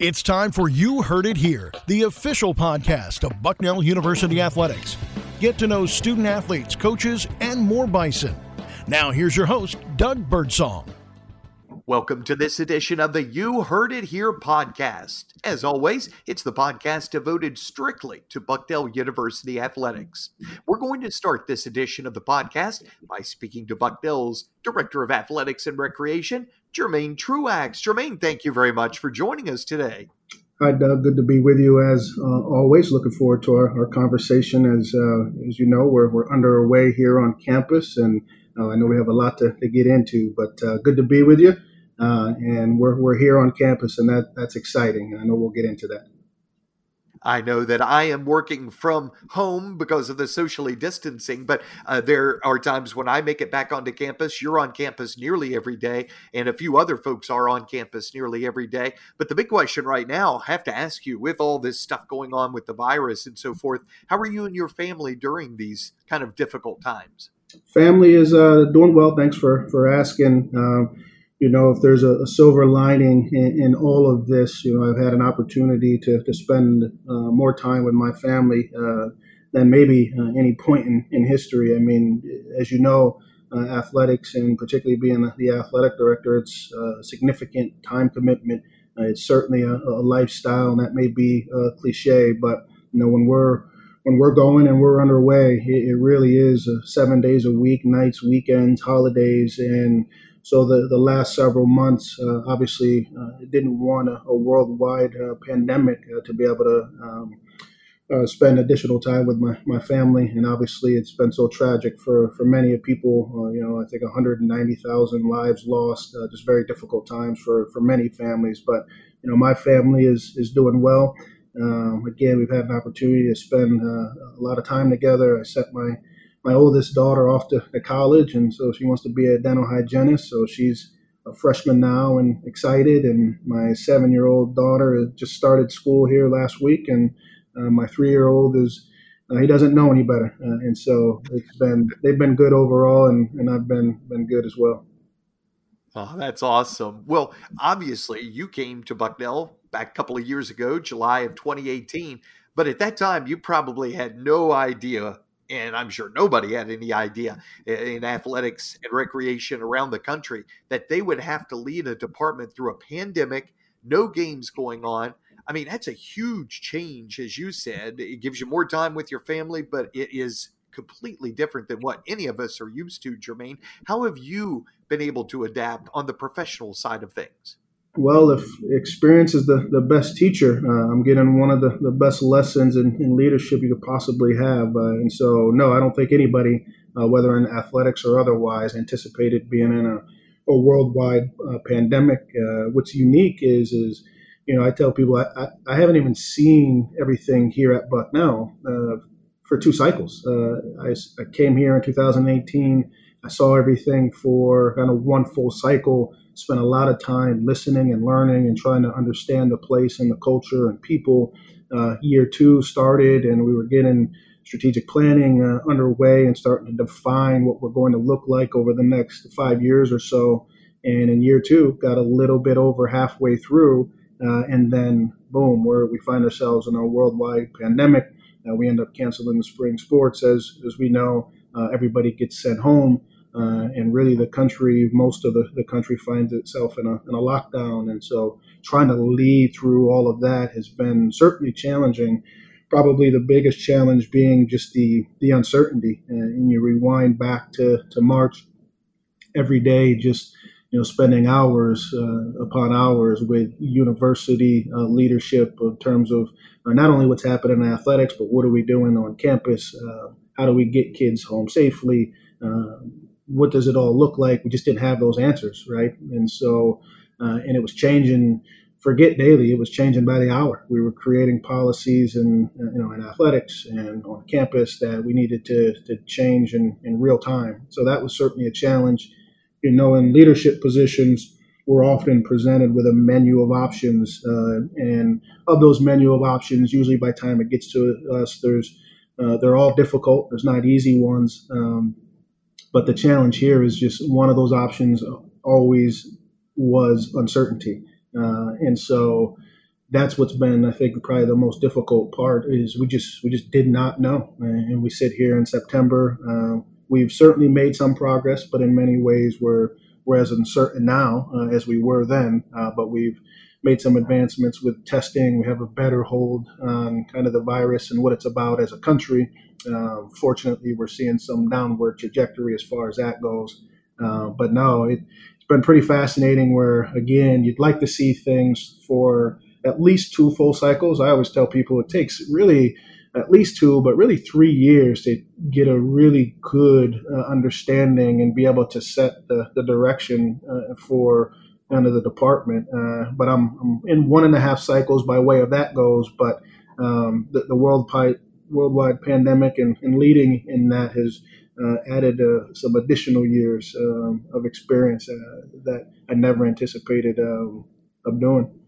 It's time for You Herd It Here, the official podcast of Bucknell University Athletics. Get to know student athletes, coaches, and more bison. Now, here's your host, Doug Birdsong. Welcome to this edition of the You Herd It Here podcast. As always, it's the podcast devoted strictly to Bucknell University athletics. We're going to start this edition of the podcast by speaking to Bucknell's Director of Athletics and Recreation, Jermaine Truax. Jermaine, thank you very much for joining us today. Hi, Doug. Good to be with you as uh, always. Looking forward to our, our conversation. As uh, as you know, we're, we're underway here on campus, and uh, I know we have a lot to, to get into, but uh, good to be with you. Uh, and we're, we're here on campus, and that, that's exciting. And I know we'll get into that. I know that I am working from home because of the socially distancing, but uh, there are times when I make it back onto campus. You're on campus nearly every day, and a few other folks are on campus nearly every day. But the big question right now, I have to ask you, with all this stuff going on with the virus and so forth, how are you and your family during these kind of difficult times? Family is uh, doing well. Thanks for for asking. Uh, you know, if there's a, a silver lining in, in, all of this, you know, I've had an opportunity to, to spend uh, more time with my family uh, than maybe uh, any point in, in history. I mean, as you know, uh, athletics and particularly being the athletic director, it's a significant time commitment. Uh, it's certainly a, a, lifestyle, and that may be a cliche, but you know, when we're when we're going and we're underway, it, it really is uh, seven days a week, nights, weekends, holidays, and so the, the last several months, uh, obviously, uh, didn't want a, a worldwide uh, pandemic uh, to be able to um, uh, spend additional time with my, my family. And obviously, it's been so tragic for, for many people. Uh, you know, I think 190,000 lives lost, just very difficult times for, for many families. But, you know, my family is, is doing well. Um, again, we've had an opportunity to spend a lot of time together. I sent my my oldest daughter off to, to college, and so she wants to be a dental hygienist. So she's a freshman now and excited. And my seven year old daughter just started school here last week, and uh, my three year old is. Uh, he doesn't know any better, uh, and so it's been they've been good overall, and, and I've been been good as well. Oh, that's awesome. Well, obviously, you came to Bucknell back a couple of years ago, July of 2018. But at that time, you probably had no idea and I'm sure nobody had any idea in athletics and recreation around the country that they would have to lead a department through a pandemic, no games going on. I mean, that's a huge change, as you said. It gives you more time with your family, but it is completely different than what any of us are used to, Jermaine. How have you been able to adapt on the professional side of things? Well, if experience is the, the best teacher, uh, I'm getting one of the, the best lessons in, in leadership you could possibly have. Uh, and so, no, I don't think anybody, uh, whether in athletics or otherwise, anticipated being in a, a worldwide uh, pandemic. Uh, what's unique is, is you know, I tell people I, I, I haven't even seen everything here at Bucknell uh, for two cycles. I, I came here in 2018. I saw everything for kind of one full cycle spent a lot of time listening and learning and trying to understand the place and the culture and people. Uh, year two started, and we were getting strategic planning uh, underway and starting to define what we're going to look like over the next five years or so. And in year two, got a little bit over halfway through, uh, and then boom, where we find ourselves in a worldwide pandemic. Uh, we end up canceling the spring sports, as as we know. Uh, everybody gets sent home. Uh, and really, the country, most of the, the country finds itself in a, in a lockdown. And so, trying to lead through all of that has been certainly challenging. Probably the biggest challenge being just the, the uncertainty. Uh, and you rewind back to, to March, every day, just you know, spending hours uh, upon hours with university uh, leadership in terms of uh, not only what's happening in athletics, but what are we doing on campus? Uh, how do we get kids home safely? Uh, what does it all look like? We just didn't have those answers, right? And so, uh, and it was changing. Forget daily; it was changing by the hour. We were creating policies and you know in athletics and on campus that we needed to to change in in real time. So that was certainly a challenge. You know, in leadership positions, we're often presented with a menu of options, uh, and of those menu of options, usually by time it gets to us, there's uh, they're all difficult. There's not easy ones. Um, but the challenge here is just one of those options always was uncertainty. Uh, and so that's what's been, I think, probably the most difficult part is we just we just did not know, and we sit here in September. Uh, we've certainly made some progress, but in many ways we're we're as uncertain now uh, as we were then. Uh, but we've made some advancements with testing. We have a better hold on kind of the virus and what it's about as a country. Uh, fortunately, we're seeing some downward trajectory as far as that goes. Uh, but no, it, it's been pretty fascinating. Where again, you'd like to see things for at least two full cycles. I always tell people it takes really at least two, but really three years to get a really good uh, understanding and be able to set the, the direction uh, for of the department. Uh, but I'm, I'm, in one and a half cycles by way of that goes. But um, the, the world worldwide pandemic and, and, leading in that has uh, added uh, some additional years um, of experience uh, that I never anticipated um, of doing.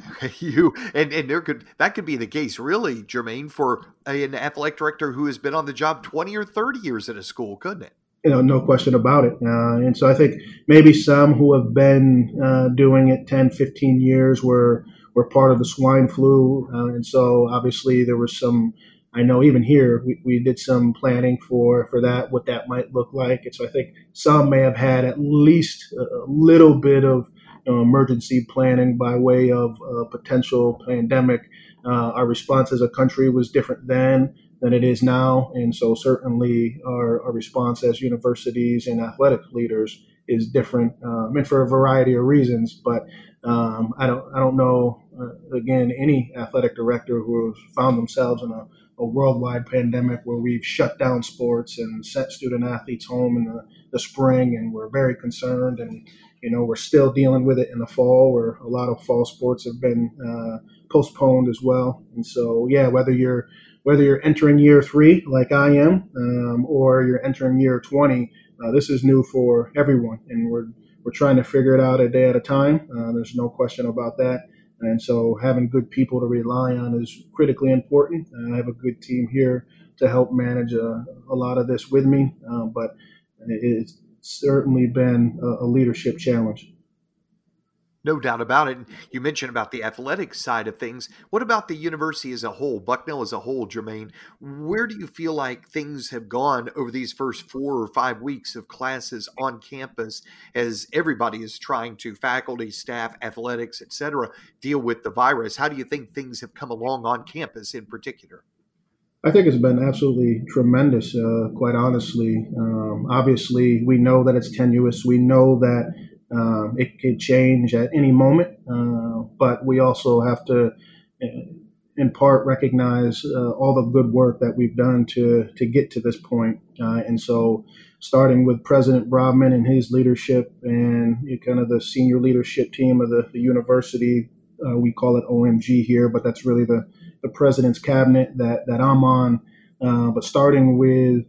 you and, and there could that could be the case really jermaine for an athletic director who has been on the job 20 or 30 years at a school couldn't it you know no question about it. Uh, and so i think maybe some who have been uh, doing it 10 15 years were were part of the swine flu. Uh, and so obviously there was some i know even here we, we did some planning for for that what that might look like. And so i think some may have had at least a little bit of you know, emergency planning by way of a potential pandemic. Uh, our response as a country was different then than it is now, and so certainly our, our response as universities and athletic leaders is different, um, and for a variety of reasons. But um, I don't I don't know uh, again any athletic director who has found themselves in a, a, worldwide pandemic where we've shut down sports and sent student athletes home in the, the spring, and we're very concerned and you know, we're still dealing with it in the fall, where a lot of fall sports have been uh, postponed as well. And so, yeah, whether you're whether you're entering year three like I am, um, or you're entering year 20, uh, this is new for everyone, and we're we're trying to figure it out a day at a time. Uh, there's no question about that. And so, having good people to rely on is critically important. I have a good team here to help manage a, a lot of this with me, uh, but it's certainly been a, a leadership challenge. No doubt about it. You mentioned about the athletic side of things. What about the university as a whole, Bucknell as a whole, Jermaine? Where do you feel like things have gone over these first four or five weeks of classes on campus as everybody is trying to, faculty, staff, athletics, etc., deal with the virus? How do you think things have come along on campus in particular? I think it's been absolutely tremendous, uh, quite honestly. Um, obviously, we know that it's tenuous. We know that um, it could change at any moment, uh, but we also have to, uh, in part, recognize uh, all the good work that we've done to to get to this point. Uh, and so, starting with President Bravman and his leadership, and kind of the senior leadership team of the, the university, uh, we call it OMG here, but that's really the the president's cabinet that that I'm on. Uh, but starting with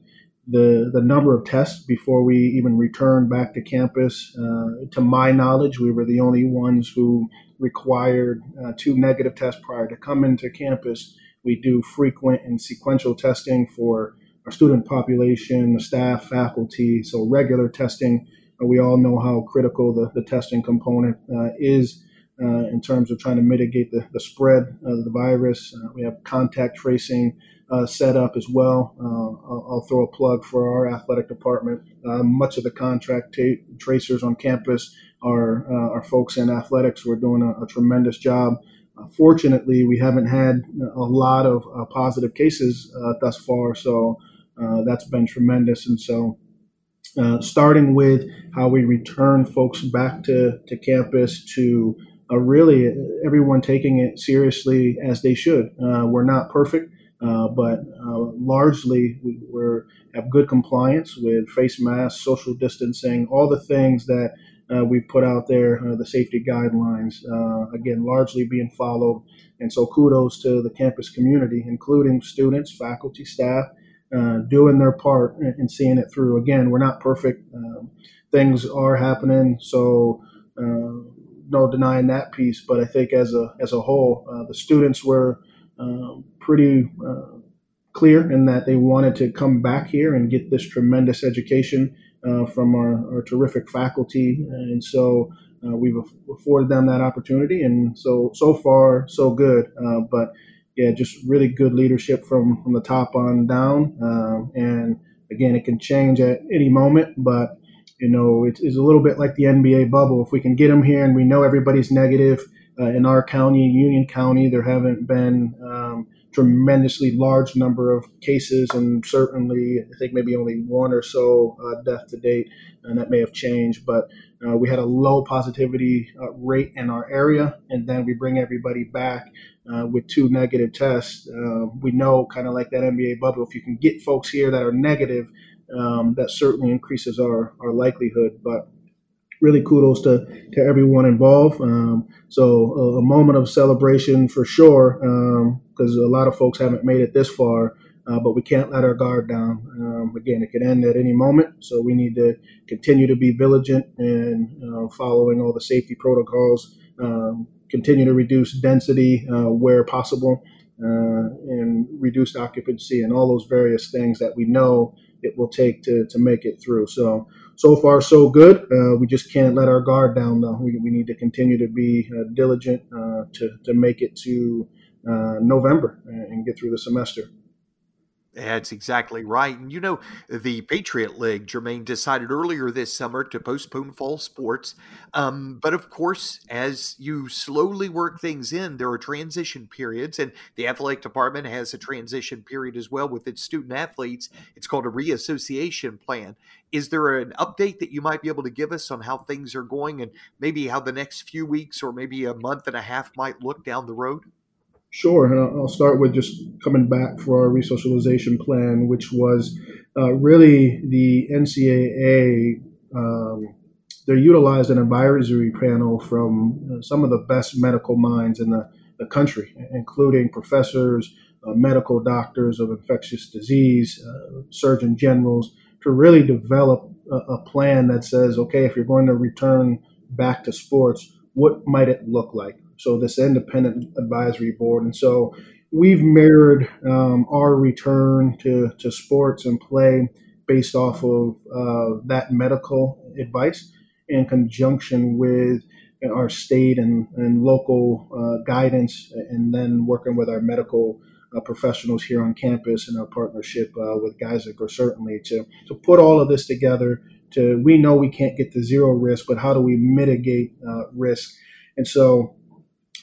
the the number of tests before we even returned back to campus, uh, to my knowledge, we were the only ones who required uh, two negative tests prior to coming to campus. We do frequent and sequential testing for our student population, the staff, faculty. So regular testing. We all know how critical the, the testing component uh, is uh, in terms of trying to mitigate the, the spread of the virus. Uh, we have contact tracing uh, set up as well. Uh, I'll, I'll, throw a plug for our athletic department. Much of the contract tracers on campus are, are folks in athletics who are doing a, a tremendous job. fortunately, we haven't had a lot of positive cases thus far, so that's been tremendous. And so uh, starting with how we return folks back to, to campus to really everyone taking it seriously as they should. Uh, we're not perfect, uh, but uh, largely we have good compliance with face masks, social distancing, all the things that uh, we've put out there, uh, the safety guidelines, again, largely being followed. And so kudos to the campus community, including students, faculty, staff, doing their part and seeing it through. Again, we're not perfect. Um, things are happening. So, uh, no denying that piece. But I think as a as a whole, uh, the students were um, pretty uh, clear in that they wanted to come back here and get this tremendous education uh, from our, our, terrific faculty. And so uh, we've afforded them that opportunity, and so so far so good. Uh, but yeah, just really good leadership from from the top on down, um, and again, it can change at any moment, but you know, it's, it's, a little bit like the NBA bubble. If we can get them here and we know everybody's negative uh, in our county, Union County, there haven't been um, tremendously large number of cases, and certainly I think maybe only one or so uh, death to date, and that may have changed. But uh, we had a low positivity uh, rate in our area, and then we bring everybody back uh, with two negative tests. Uh, we know, kind of like that NBA bubble, if you can get folks here that are negative, um, that certainly increases our, our likelihood. But really kudos to, to everyone involved. Um, so a, a, moment of celebration for sure, because um, a lot of folks haven't made it this far. Uh, but we can't let our guard down. Um, again, it could end at any moment, so we need to continue to be vigilant and uh, following all the safety protocols. Um, continue to reduce density uh, where possible, uh, and reduce occupancy, and all those various things that we know it will take to, to make it through. So, so far, so good. Uh, we just can't let our guard down, though. We, we need to continue to be uh, diligent uh, to, to make it to uh, November and get through the semester. That's exactly right. And you know, the Patriot League, Jermaine, decided earlier this summer to postpone fall sports. Um, but of course, as you slowly work things in, there are transition periods, and the athletic department has a transition period as well with its student athletes. It's called a resocialization plan. Is there an update that you might be able to give us on how things are going and maybe how the next few weeks or maybe a month and a half might look down the road? Sure, and I'll start with just coming back for our resocialization plan, which was uh, really the NCAA. Um, they utilized an advisory panel from uh, some of the best medical minds in the, the country, including professors, uh, medical doctors of infectious disease, uh, surgeon generals, to really develop a, a plan that says, okay, if you're going to return back to sports, what might it look like? So this independent advisory board. And so we've mirrored um, our return to, to sports and play based off of uh, that medical advice in conjunction with our state and, and local uh, guidance, and then working with our medical uh, professionals here on campus and our partnership uh, with Geisinger certainly to, to put all of this together. To we know we can't get to zero risk, but how do we mitigate uh, risk? And so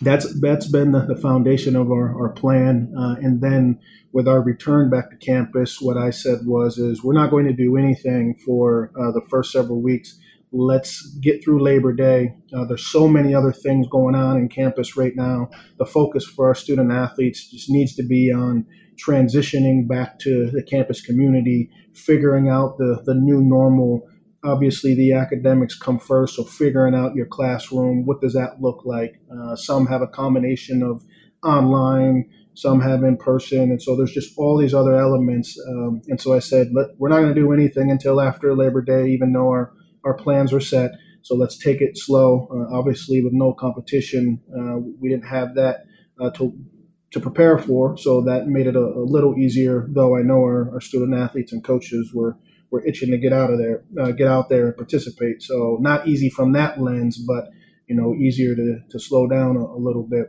that's that's been the, foundation of our, our plan. Uh, and then with our return back to campus, what I said was is we're not going to do anything for uh, the first several weeks. Let's get through Labor Day. Uh, there's so many other things going on in campus right now. The focus for our student athletes just needs to be on transitioning back to the campus community, figuring out the, the new normal obviously the academics come first so figuring out your classroom what does that look like? Uh, some have a combination of online some have in person and so there's just all these other elements um, and so i said Let, we're not going to do anything until after labor day even though our, our plans are set so let's take it slow. Uh, obviously with no competition uh, we didn't have that uh, to to prepare for so that made it a, a little easier though i know our, our student athletes and coaches were were itching to get out of there, uh, get out there and participate. So not easy from that lens, but you know easier to to slow down a, a little bit.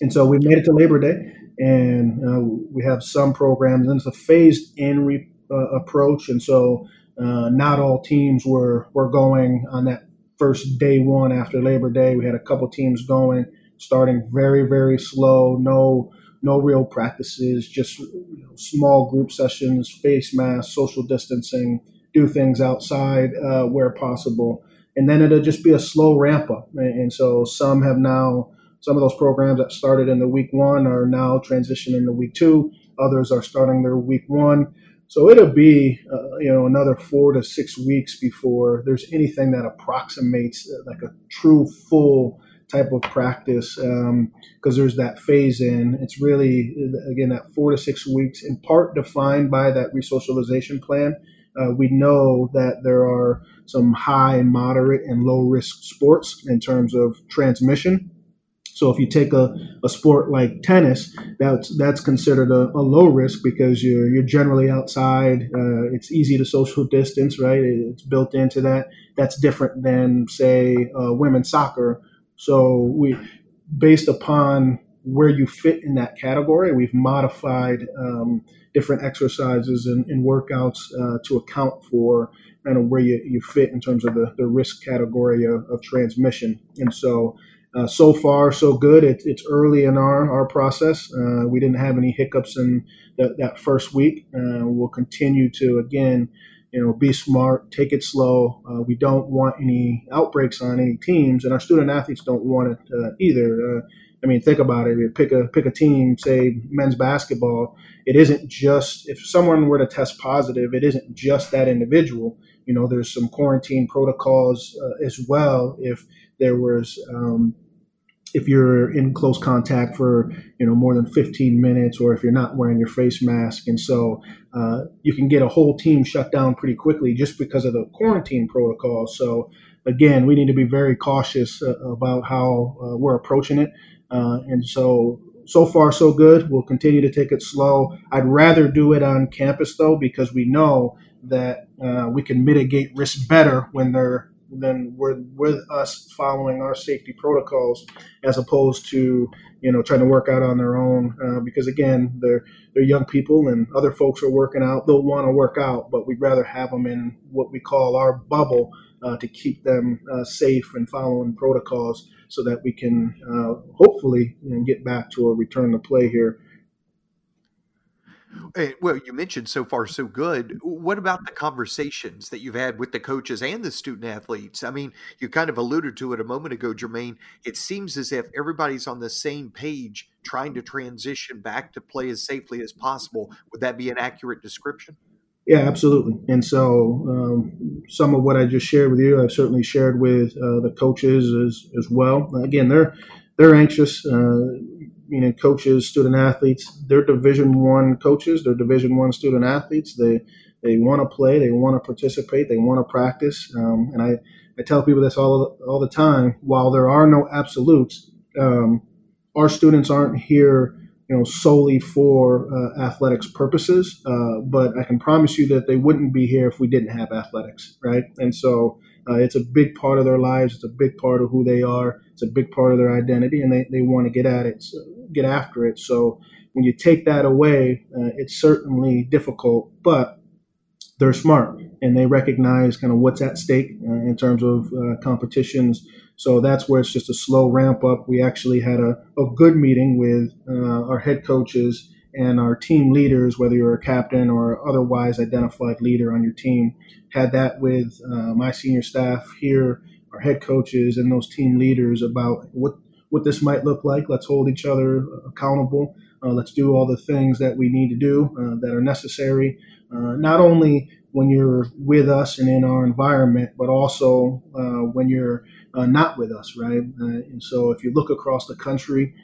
And so we made it to Labor Day, and uh, we have some programs, and it's a phased in re, uh, approach, and so uh, not all teams were were going on that first day one after Labor Day. We had a couple teams going, starting very very slow, no no real practices, just you know, small group sessions, face masks, social distancing, do things outside uh, where possible. And then it'll just be a slow ramp up. And, so some have now, some of those programs that started in the week one are now transitioning to week two. Others are starting their week one. So it'll be, uh, you know, another four to six weeks before there's anything that approximates uh, like a true full type of practice because um, there's that phase in. It's really, again, that four to six weeks, in part defined by that resocialization plan. Uh, we know that there are some high, moderate, and low risk sports in terms of transmission. So if you take a, a sport like tennis, that's that's considered a, a low risk because you're you're generally outside. Uh, it's easy to social distance, right? It's built into that. That's different than say uh, women's soccer. So we, based upon where you fit in that category, we've modified um, different exercises and, and workouts uh, to account for kind of where you, you fit in terms of the, the risk category of, of transmission. And so uh, so far, so good. It, it's early in our, our process. Uh, we didn't have any hiccups in the, that first week. Uh, we'll continue to, again, you know, be smart, take it slow. Uh, we don't want any outbreaks on any teams, and our student athletes don't want it uh, either. Uh, I mean, think about it. Pick a pick a team, say men's basketball. It isn't just if someone were to test positive, it isn't just that individual. You know, there's some quarantine protocols as well. If there was um, if you're in close contact for you know more than 15 minutes or if you're not wearing your face mask. And so uh, you can get a whole team shut down pretty quickly just because of the quarantine protocol. So again we need to be very cautious uh, about how uh, we're approaching it. Uh, and so so far so good. We'll continue to take it slow. I'd rather do it on campus though because we know that uh, we can mitigate risk better when they're than with, with us following our safety protocols as opposed to you know trying to work out on their own uh, because again they're they're young people and other folks are working out. They'll want to work out but we'd rather have them in what we call our bubble uh, to keep them uh, safe and following protocols so that we can uh, hopefully you know, get back to a return to play here well, you mentioned so far so good. What about the conversations that you've had with the coaches and the student athletes? I mean, you kind of alluded to it a moment ago, Jermaine. It seems as if everybody's on the same page trying to transition back to play as safely as possible. Would that be an accurate description? Yeah, absolutely. And so, um, some of what I just shared with you, I've certainly shared with uh, the coaches as as well. Again, they're they're anxious. Uh, meaning coaches, student athletes. They're Division One coaches. They're Division One student athletes. They they want to play. They want to participate. They want to practice. Um, and I, I tell people this all all the time. While there are no absolutes, um, our students aren't here, you know, solely for uh, athletics purposes. Uh, but I can promise you that they wouldn't be here if we didn't have athletics, right? And so uh, it's a big part of their lives. It's a big part of who they are. It's a big part of their identity, and they, they want to get at it, get after it. So when you take that away, uh, it's certainly difficult, but they're smart and they recognize kind of what's at stake uh, in terms of uh, competitions. So that's where it's just a slow ramp up. We actually had a, a good meeting with uh, our head coaches and our team leaders, whether you're a captain or otherwise identified leader on your team, had that with uh, my senior staff here, our head coaches, and those team leaders about what what this might look like. Let's hold each other accountable. Uh, let's do all the things that we need to do uh, that are necessary, uh, not only when you're with us and in our environment, but also uh, when you're uh, not with us, right? and so if you look across the country,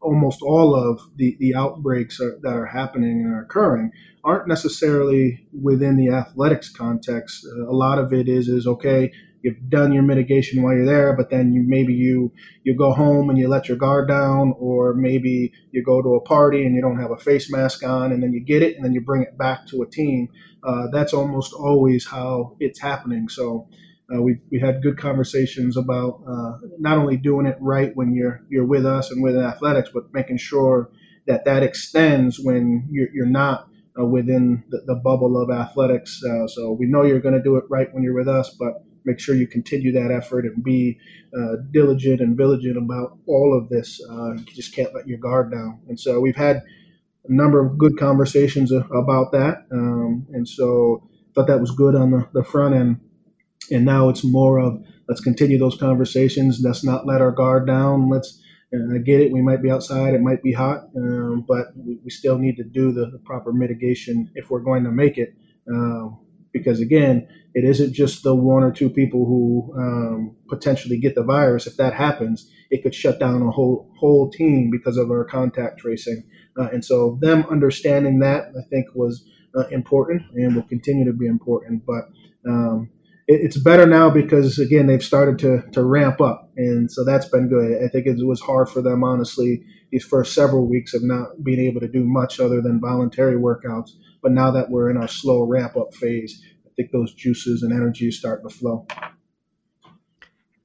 almost all of the, the outbreaks are, that are happening and are occurring aren't necessarily within the athletics context. Uh, a lot of it is is okay. You've done your mitigation while you're there, but then you maybe you you go home and you let your guard down, or maybe you go to a party and you don't have a face mask on, and then you get it and then you bring it back to a team. Uh, that's almost always how it's happening. So uh, we we had good conversations about uh, not only doing it right when you're you're with us and with athletics, but making sure that that extends when you're, you're not uh, within the, the, bubble of athletics. Uh, so we know you're going to do it right when you're with us, but make sure you continue that effort and be uh, diligent and vigilant about all of this. Uh, you just can't let your guard down. And so we've had a number of good conversations about that, um, and so thought that was good on the, the front end and now it's more of let's continue those conversations. Let's not let our guard down. Let's uh, I get it. We might be outside. It might be hot, um, but we, we, still need to do the, the, proper mitigation if we're going to make it. Um, because again, it isn't just the one or two people who um, potentially get the virus. If that happens, it could shut down a whole whole team because of our contact tracing. Uh, and so, them understanding that I think was uh, important and will continue to be important. But um, it, it's better now because again they've started to to ramp up, and so that's been good. I think it was hard for them honestly these first several weeks of not being able to do much other than voluntary workouts. But now that we're in our slow ramp up phase, I think those juices and energy is starting to flow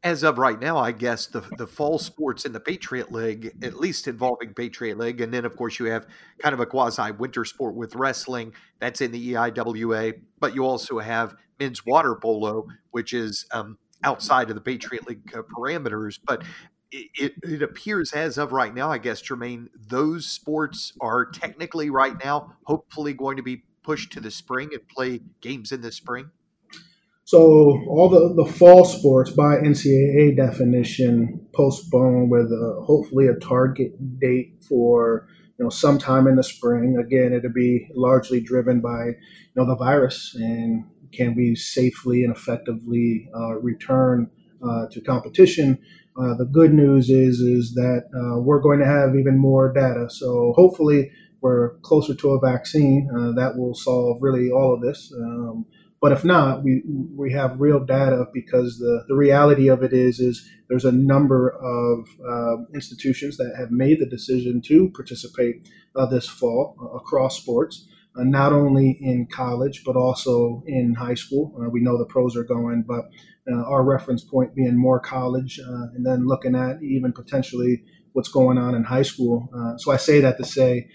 as of right now, I guess the the fall sports in the Patriot League, at least involving Patriot League, and then of course you have kind of a quasi winter sport with wrestling that's in the EIWA, but you also have men's water polo, which is um, outside of the Patriot League uh, parameters. But it, it, appears as of right now, I guess, Jermaine, those sports are technically right now, hopefully going to be pushed to the spring and play games in the spring. So all the, the fall sports by NCAA definition postponed with a, hopefully a target date for you know sometime in the spring. Again, it'll be largely driven by you know the virus and can we safely and effectively uh, return uh, to competition. Uh, the good news is is that uh, we're going to have even more data. So hopefully we're closer to a vaccine uh, that will solve really all of this. Um, but if not, we we have real data because the, the reality of it is is there's a number of uh, institutions that have made the decision to participate uh, this fall uh, across sports, uh, not only in college but also in high school. We know the pros are going, but uh, our reference point being more college, and then looking at even potentially what's going on in high school. so I say that to say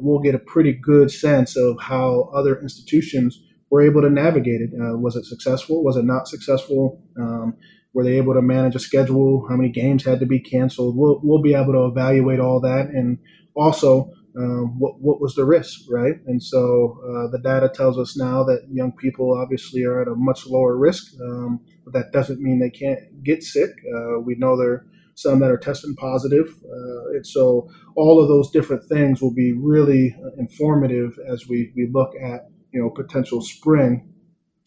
we'll get a pretty good sense of how other institutions were able to navigate it. Uh, was it successful? Was it not successful? Um, were they able to manage a schedule? How many games had to be canceled? We'll, we'll be able to evaluate all that. And also, um, what, what was the risk, right? And so uh, the data tells us now that young people obviously are at a much lower risk, um, but that doesn't mean they can't get sick. Uh, we know there are some that are testing positive. Uh, and so all of those different things will be really uh, informative as we, we look at you know potential spring.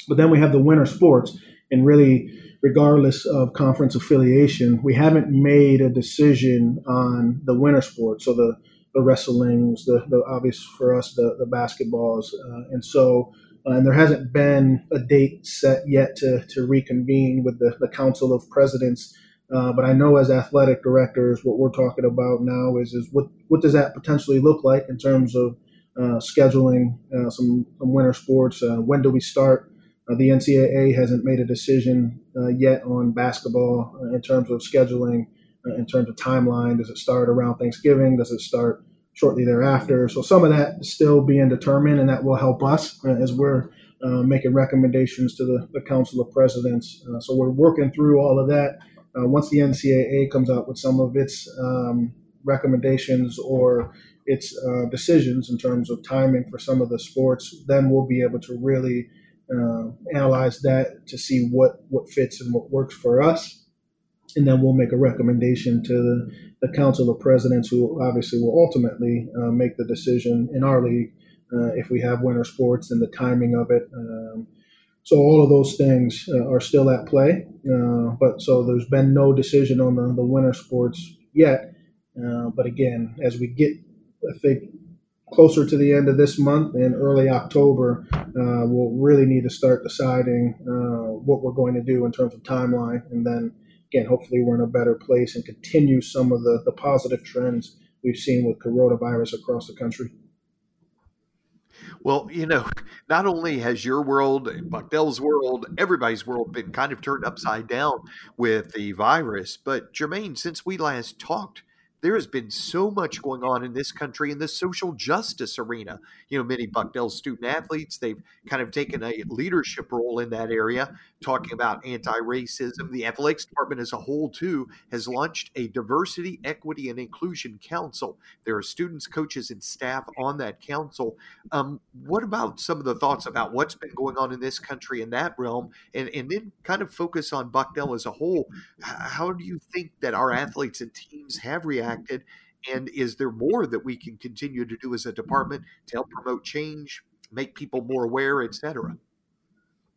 But then we have the winter sports, and really, regardless of conference affiliation, we haven't made a decision on the winter sports. So the the wrestlings, the, the obvious for us, the the basketballs, uh, and so. Uh, and there hasn't been a date set yet to, to reconvene with the, the Council of Presidents. Uh, but I know as athletic directors, what we're talking about now is, is what, what does that potentially look like in terms of uh, scheduling uh, some, some winter sports. Uh, when do we start? the NCAA hasn't made a decision yet on basketball in terms of scheduling, in terms of timeline. Does it start around Thanksgiving? Does it start shortly thereafter? So some of that is still being determined, and that will help us as we're uh, making recommendations to the, the Council of Presidents. Uh, so we're working through all of that. Uh, once the NCAA comes out with some of its um, recommendations or its uh, decisions in terms of timing for some of the sports, then we'll be able to really uh, analyze that to see what what fits and what works for us, and then we'll make a recommendation to the, the Council of Presidents, who obviously will ultimately uh, make the decision in our league uh, if we have winter sports and the timing of it. Um, so all of those things uh, are still at play, uh, but so there's been no decision on the, the winter sports yet. but again, as we get I think closer to the end of this month and early October, uh, we'll really need to start deciding uh, what we're going to do in terms of timeline. And then again, hopefully we're in a better place and continue some of the, the positive trends we've seen with coronavirus across the country. Well, you know, not only has your world, Bucknell's world, everybody's world been kind of turned upside down with the virus, but Jermaine, since we last talked, there has been so much going on in this country in the social justice arena. You know, many Bucknell student athletes, they've kind of taken a leadership role in that area, talking about anti racism. The athletics department as a whole, too, has launched a diversity, equity, and inclusion council. There are students, coaches, and staff on that council. Um, what about some of the thoughts about what's been going on in this country in that realm? And, and then kind of focus on Bucknell as a whole. How do you think that our athletes and teams have reacted? And is there more that we can continue to do as a department to help promote change, make people more aware, et cetera?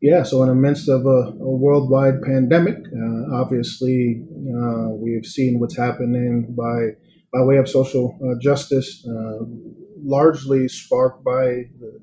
Yeah, so in the midst of a, a worldwide pandemic, uh, obviously uh, we have seen what's happening by by way of social uh, justice, uh, largely sparked by the,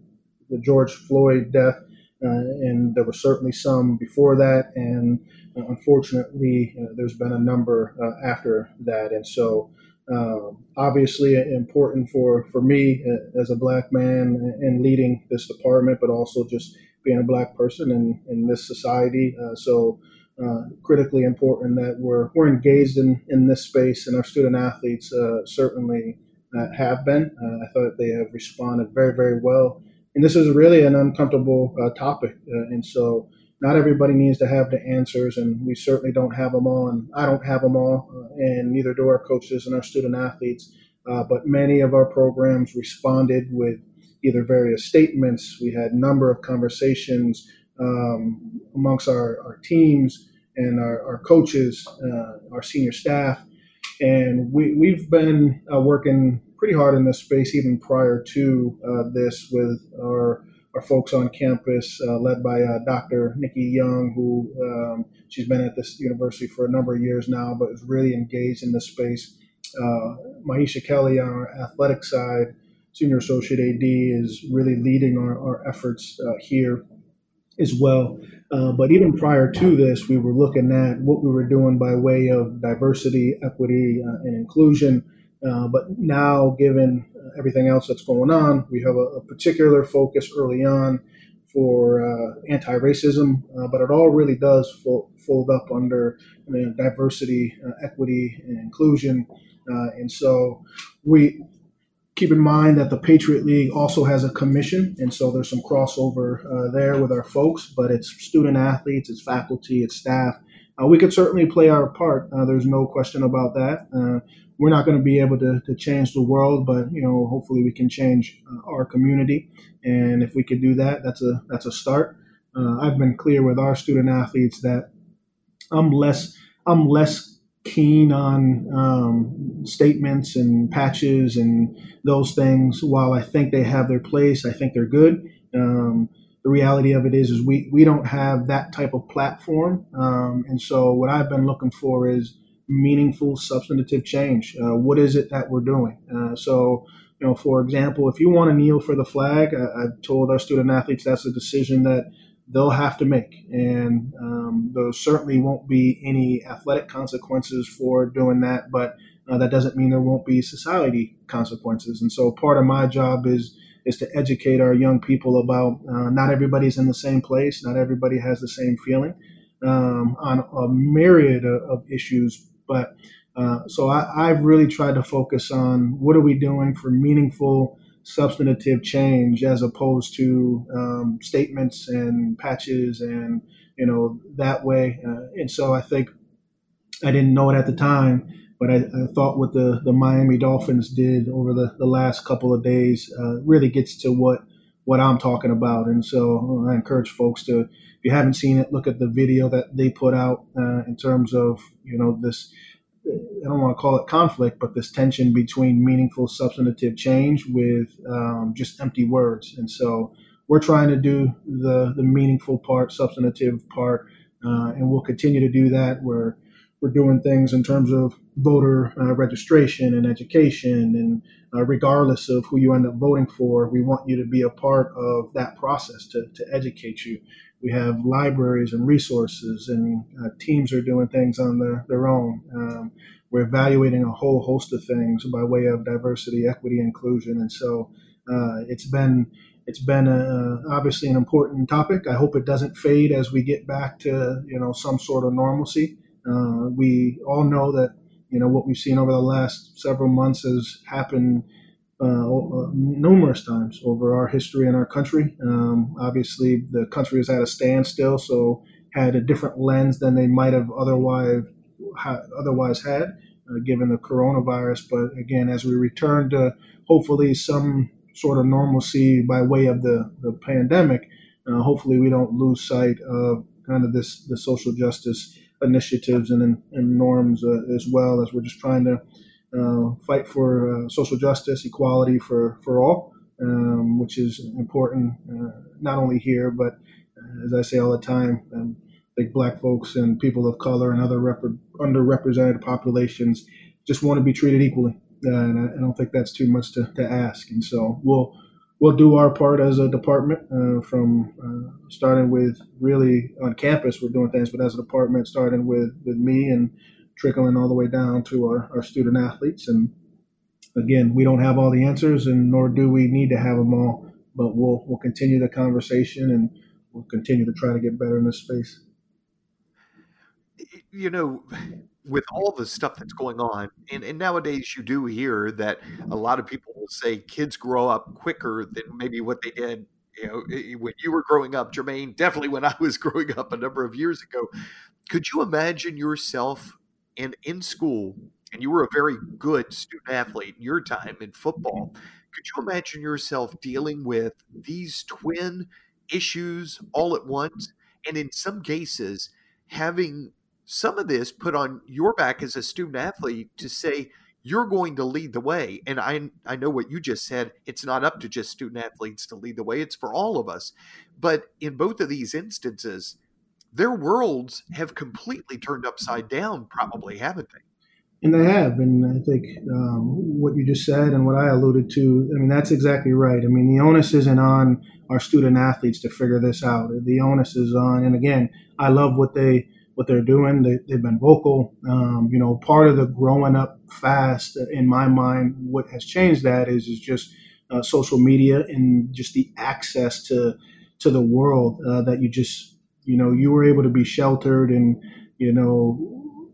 the, George Floyd death and there were certainly some before that, and unfortunately, there's been a number after that. And so, um, obviously important for, for me as a black man in leading this department, but also just being a black person in, in this society. Uh, so uh, critically important that we're, we're engaged in, in this space and our student athletes uh, certainly uh, have been. Uh, I thought they have responded very, very well. And this is really an uncomfortable topic. and so not everybody needs to have the answers, and we certainly don't have them all, and I don't have them all, and neither do our coaches and our student athletes. Uh, but many of our programs responded with either various statements. We had a number of conversations um, amongst our, our teams and our, our coaches, uh, our senior staff, and we, we've been uh, working pretty hard in this space even prior to uh, this with our our folks on campus, uh, led by uh, Dr. Nikki Young, who um, she's been at this university for a number of years now, but is really engaged in this space. Uh, Mahisha Kelly on our athletic side, senior associate AD, is really leading our, our efforts uh, here as well. Uh, but even prior to this, we were looking at what we were doing by way of diversity, equity, uh, and inclusion. but now, given everything else that's going on. We have a, a particular focus early on for uh, anti-racism, uh, but it all really does fold, fold up under diversity, uh, equity, and inclusion. Uh, and so we keep in mind that the Patriot League also has a commission, and so there's some crossover uh, there with our folks. But it's student athletes, it's faculty, it's staff. Uh, we could certainly play our part. there's no question about that we're not going to be able to, to change the world, but you know, hopefully we can change uh, our community. And if we could do that, that's a that's a start. Uh, I've been clear with our student athletes that I'm less I'm less keen on um, statements and patches and those things. While I think they have their place, I think they're good. Um, the reality of it is, is we we don't have that type of platform, um, and so what I've been looking for is meaningful substantive change. Uh, what is it that we're doing? Uh, so, you know, for example, if you want to kneel for the flag, I, have told our student athletes that's a decision that they'll have to make, and um, there certainly won't be any athletic consequences for doing that. But uh, that doesn't mean there won't be society consequences. And so, part of my job is is to educate our young people about uh, not everybody's in the same place, not everybody has the same feeling. Um, on a myriad of, of, issues, but uh, so I, have really tried to focus on what are we doing for meaningful substantive change as opposed to um, statements and patches and you know that way. Uh, and so I think I didn't know it at the time, but I, I, thought what the, the Miami Dolphins did over the, the last couple of days uh, really gets to what what I'm talking about. And so I encourage folks to if you haven't seen it, look at the video that they put out uh, in terms of you know this. I don't want to call it conflict, but this tension between meaningful substantive change with um, just empty words. And so we're trying to do the the meaningful part, substantive part, uh, and we'll continue to do that. We're we're doing things in terms of voter uh, registration and education, and uh, regardless of who you end up voting for, we want you to be a part of that process to, to educate you we have libraries and resources, and uh, teams are doing things on their, their own. Um, we're evaluating a whole host of things by way of diversity, equity, inclusion, and so uh, it's been it's been a, obviously an important topic. I hope it doesn't fade as we get back to you know some sort of normalcy. Uh, we all know that you know what we've seen over the last several months has happened uh, uh, numerous times over our history in our country. Um, obviously, the country is at a standstill, so had a different lens than they might have otherwise ha- otherwise had, uh, given the coronavirus. But again, as we return to hopefully some sort of normalcy by way of the the pandemic, uh, hopefully we don't lose sight of kind of this the social justice initiatives and, and norms uh, as well as we're just trying to uh, fight for uh, social justice, equality for, for all, um, which is important uh, not only here, but as I say all the time, um, like black folks and people of color and other rep- underrepresented populations just want to be treated equally. Uh, and I, I, don't think that's too much to, to ask. And so we'll we'll do our part as a department uh, from uh, starting with really on campus, we're doing things, but as a department, starting with, with me and trickling all the way down to our, our student athletes. And again, we don't have all the answers, and nor do we need to have them all, but we'll, we'll continue the conversation and we'll continue to try to get better in this space. You know, with all the stuff that's going on, and, and nowadays you do hear that a lot of people will say kids grow up quicker than maybe what they did. You know, when you were growing up, Jermaine, definitely when I was growing up a number of years ago. Could you imagine yourself in in school, and you were a very good student athlete in your time in football? Mm-hmm. Could you imagine yourself dealing with these twin issues all at once, and in some cases having some of this put on your back as a student athlete to say you're going to lead the way and i i know what you just said it's not up to just student athletes to lead the way it's for all of us but in both of these instances their worlds have completely turned upside down probably haven't they and they have and i think um, what you just said and what i alluded to i mean that's exactly right i mean the onus isn't on our student athletes to figure this out the onus is on and again i love what they what they're doing. They, have been vocal. Um, you know, part of the growing up fast, in my mind, what has changed that is is just uh, social media and just the access to to the world uh, that you just you know you were able to be sheltered and you know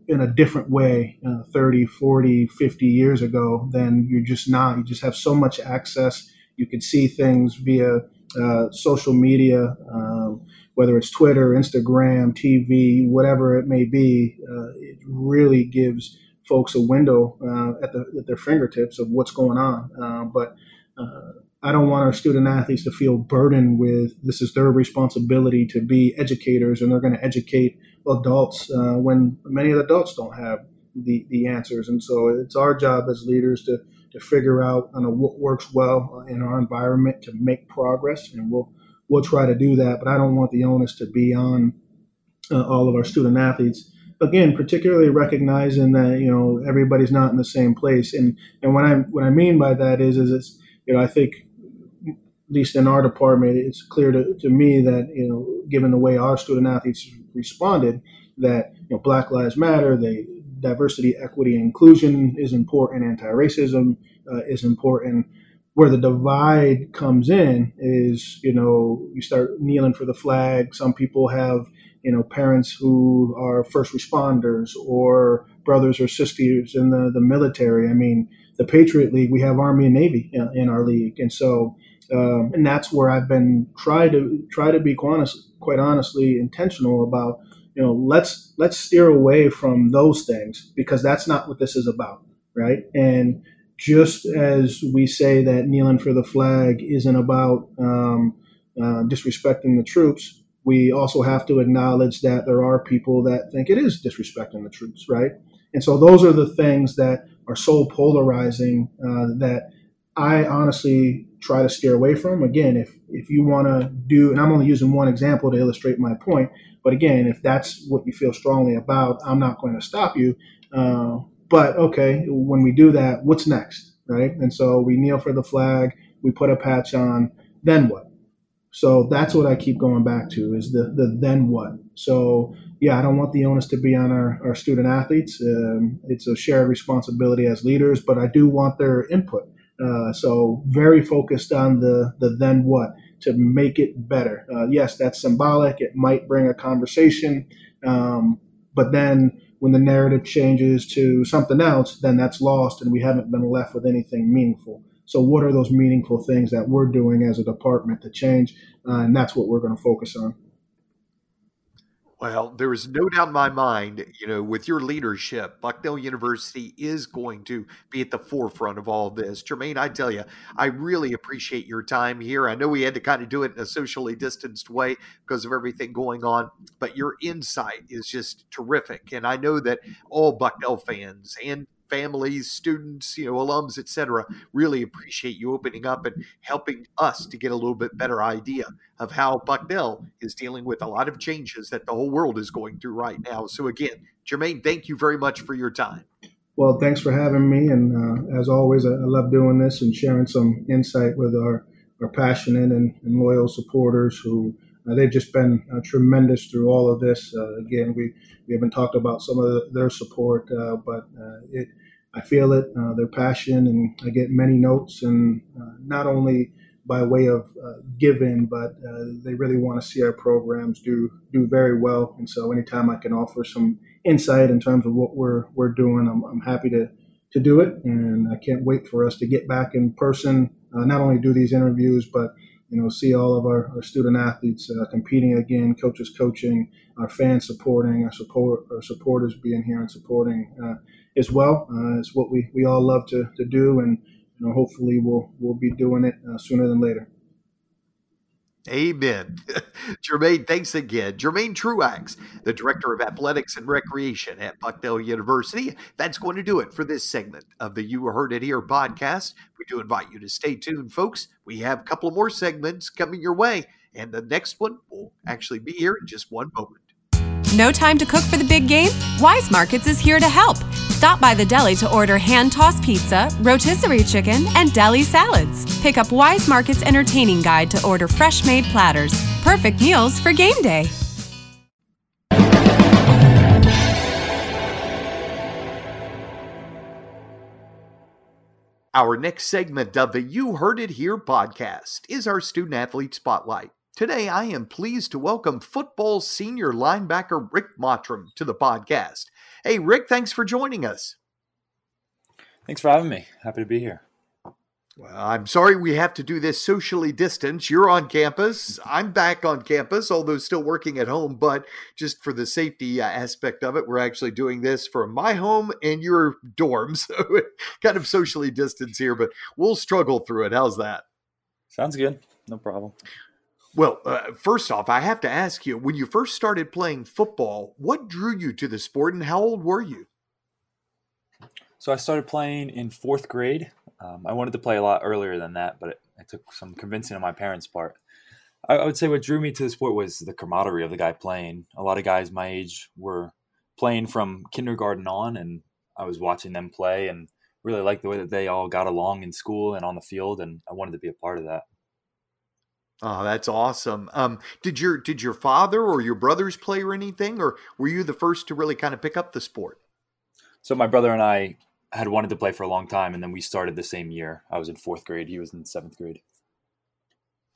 in a different way uh, 30 40 50 years ago than you're just not you just have so much access you can see things via uh, social media um, whether it's Twitter, Instagram, TV, whatever it may be, uh, it really gives folks a window uh, at, the, at, their fingertips of what's going on. Uh, but uh, I don't want our student athletes to feel burdened with this is their responsibility to be educators and they're going to educate adults uh, when many of the adults don't have the, the answers. And so it's our job as leaders to, to figure out you know, what works well in our environment to make progress. And we'll we'll try to do that. But I don't want the onus to be on uh, all of our student athletes. Again, particularly recognizing that you know everybody's not in the same place, and and what I what I mean by that is is it's you know I think least in our department it's clear to, to me that you know given the way our student athletes responded that you know Black Lives Matter, they diversity, equity, and inclusion is important, anti-racism uh, is important, where the divide comes in is you know you start kneeling for the flag. Some people have you know parents who are first responders or brothers or sisters in the, the military. I mean the patriot league we have army and navy in, in our league. And so um, and that's where i've been try to try to be quite, honest, quite honestly intentional about you know let's let's steer away from those things because that's not what this is about right and just as we say that kneeling for the flag isn't about um, uh, disrespecting the troops, we also have to acknowledge that there are people that think it is disrespecting the troops, right? And so those are the things that are so polarizing uh, that I honestly try to steer away from. Again, if if you want to do, and I'm only using one example to illustrate my point, but again, if that's what you feel strongly about, I'm not going to stop you. Uh, but okay, when we do that, what's next, right? And so we kneel for the flag, we put a patch on, then what? So that's what I keep going back to is the the then what. So yeah, I don't want the onus to be on our, our student athletes. Um, it's a shared responsibility as leaders, but I do want their input. Uh, so very focused on the the then what to make it better. Uh, yes, that's symbolic. It might bring a conversation, um, but then when the narrative changes to something else, then that's lost and we haven't been left with anything meaningful. So, what are those meaningful things that we're doing as a department to change? Uh, and that's what we're going to focus on. Well, there is no doubt in my mind, you know, with your leadership, Bucknell University is going to be at the forefront of all this. Jermaine, I tell you, I really appreciate your time here. I know we had to kind of do it in a socially distanced way because of everything going on, but your insight is just terrific. And I know that all Bucknell fans and families, students, you know, alums, etc., really appreciate you opening up and helping us to get a little bit better idea of how Bucknell is dealing with a lot of changes that the whole world is going through right now. So again, Jermaine, thank you very much for your time. Well, thanks for having me, and uh, as always, I, love doing this and sharing some insight with our are passionate and, and loyal supporters who uh, they've just been uh, tremendous through all of this. Uh, again, we, we haven't talked about some of the, their support, uh, but uh, it I feel it, their passion, and I get many notes, and not only by way of giving, but they really want to see our programs do do very well. And so, anytime I can offer some insight in terms of what we're we're doing, I'm, I'm happy to to do it, and I can't wait for us to get back in person. not only do these interviews, but you know, see all of our, our student athletes uh, competing again, coaches coaching, our fans supporting, our support, our supporters being here and supporting uh, as well. Uh, it's what we, we all love to, to do, and you know, hopefully we'll we'll be doing it uh, sooner than later. Amen. Jermaine, thanks again. Jermaine Truax, the Director of Athletics and Recreation at Bucknell University. That's going to do it for this segment of the You Herd It Here podcast. We do invite you to stay tuned, folks. We have a couple more segments coming your way, and the next one will actually be here in just one moment. No time to cook for the big game? Weis Markets is here to help. Stop by the deli to order hand tossed pizza, rotisserie chicken, and deli salads. Pick up Weis Markets Entertaining Guide to order fresh made platters. Perfect meals for game day. Our next segment of the You Herd It Here podcast is our Student Athlete Spotlight. Today, I am pleased to welcome football senior linebacker Rick Mottram to the podcast. Hey, Rick, thanks for joining us. Thanks for having me. Happy to be here. Well, I'm sorry we have to do this socially distanced. You're on campus. I'm back on campus, although still working at home. But just for the safety uh, aspect of it, we're actually doing this from my home and your dorm. So kind of socially distanced here, but we'll struggle through it. How's that? Sounds good. No problem. Well, uh, first off, I have to ask you when you first started playing football, what drew you to the sport and how old were you? So I started playing in fourth grade. Um, I wanted to play a lot earlier than that, but it, it took some convincing on my parents' part. I, I, would say what drew me to the sport was the camaraderie of the guy playing. A lot of guys my age were playing from kindergarten on, and I was watching them play and really liked the way that they all got along in school and on the field, and I wanted to be a part of that. Oh, that's awesome. Um, did your did your father or your brothers play or anything, or were you the first to really kind of pick up the sport? So my brother and I had wanted to play for a long time, and then we started the same year. I was in fourth grade; he was in seventh grade.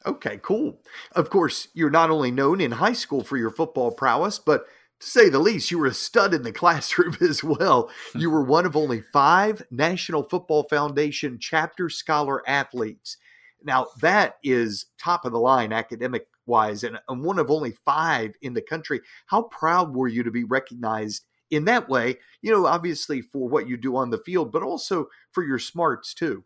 Okay, cool. Of course, you're not only known in high school for your football prowess, but to say the least, you were a stud in the classroom as well. You were one of only five National Football Foundation chapter scholar athletes now, that is top of the line academic wise and, and one of only five in the country. How proud were you to be recognized in that way? You know, obviously for what you do on the field, but also for your smarts too.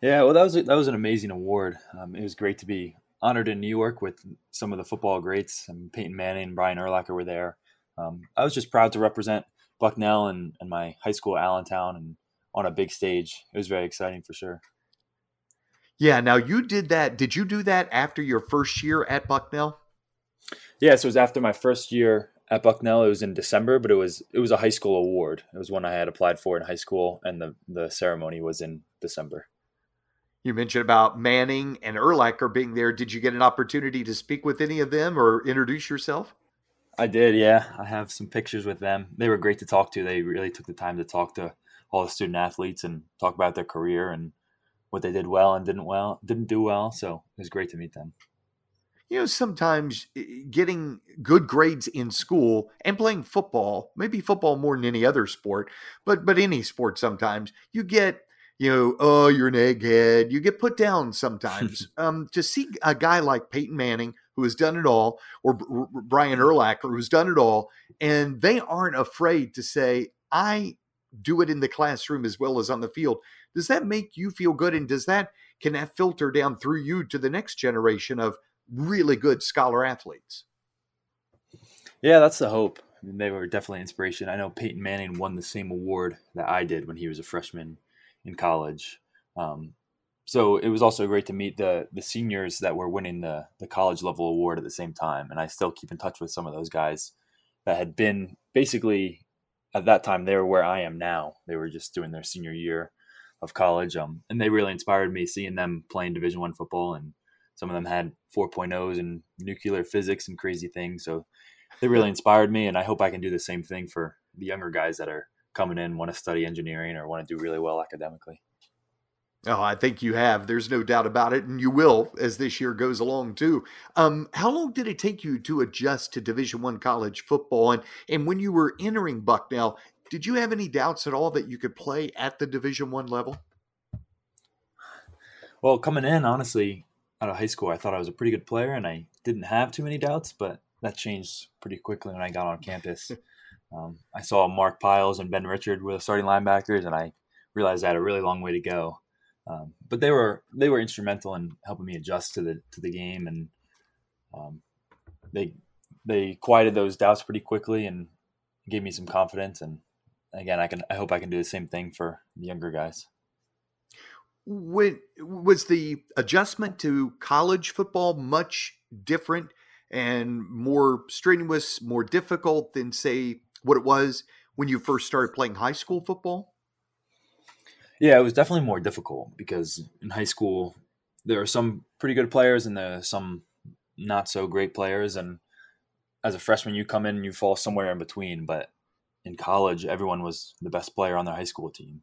Yeah, well, that was that was an amazing award. Um, it was great to be honored in New York with some of the football greats. I mean, Peyton Manning and Brian Urlacher were there. Um, I was just proud to represent Bucknell and, and my high school, Allentown, and on a big stage. It was very exciting for sure. Yeah. Now you did that. Did you do that after your first year at Bucknell? Yeah. So it was after my first year at Bucknell. It was in December, but it was it was a high school award. It was one I had applied for in high school, and the the ceremony was in December. You mentioned about Manning and Urlacher being there. Did you get an opportunity to speak with any of them or introduce yourself? I did, yeah. I have some pictures with them. They were great to talk to. They really took the time to talk to all the student athletes and talk about their career and what they did well and didn't well didn't do well. So it was great to meet them. You know, sometimes eh, getting good grades in school and playing football, maybe football more than any other sport, but but any sport sometimes you get you know, oh, you're an egghead. You get put down sometimes. um, to see a guy like Peyton Manning, who has done it all, or Brian Urlacher, who's done it all, and they aren't afraid to say, I do it in the classroom as well as on the field. Does that make you feel good? And does that can that filter down through you to the next generation of really good scholar athletes? Yeah, that's the hope. I mean, they were definitely inspiration. I know Peyton Manning won the same award that I did when he was a freshman in college. Um, so it was also great to meet the the seniors that were winning the the college level award at the same time. And I still keep in touch with some of those guys that had been basically at that time they were where I am now. They were just doing their senior year of college. Um, and they really inspired me seeing them playing Division One football, and some of them had 4.0s and nuclear physics and crazy things. So they really inspired me, and I hope I can do the same thing for the younger guys that are coming in, want to study engineering or want to do really well academically. Oh, I think you have. There's no doubt about it, and you will as this year goes along too. Um, how long did it take you to adjust to Division One college football? And and when you were entering Bucknell, did you have any doubts at all that you could play at the Division One level? Well, coming in, honestly, out of high school, I thought I was a pretty good player, and I didn't have too many doubts. But that changed pretty quickly when I got on campus. um, I saw Mark Piles and Ben Richard were the starting linebackers, and I realized I had a really long way to go. Um, but they were they were instrumental in helping me adjust to the to the game, and um, they they quieted those doubts pretty quickly and gave me some confidence. And again, I can I hope I can do the same thing for the younger guys. When was the adjustment to college football much different and more strenuous, more difficult than say what it was when you first started playing high school football? Yeah, it was definitely more difficult because in high school there are some pretty good players and there are some not so great players and as a freshman you come in and you fall somewhere in between but in college everyone was the best player on their high school team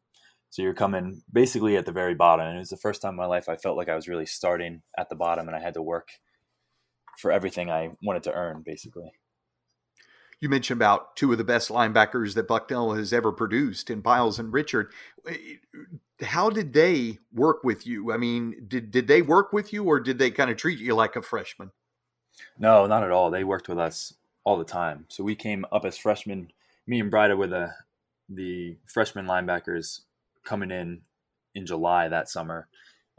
so you're coming basically at the very bottom and it was the first time in my life i felt like i was really starting at the bottom and i had to work for everything i wanted to earn basically you mentioned about two of the best linebackers that Bucknell has ever produced in Piles and Richard. How did they work with you? I mean, did, did they work with you or did they kind of treat you like a freshman? No, not at all. They worked with us all the time. So we came up as freshmen. Me and Brida were the the freshman linebackers coming in in July that summer,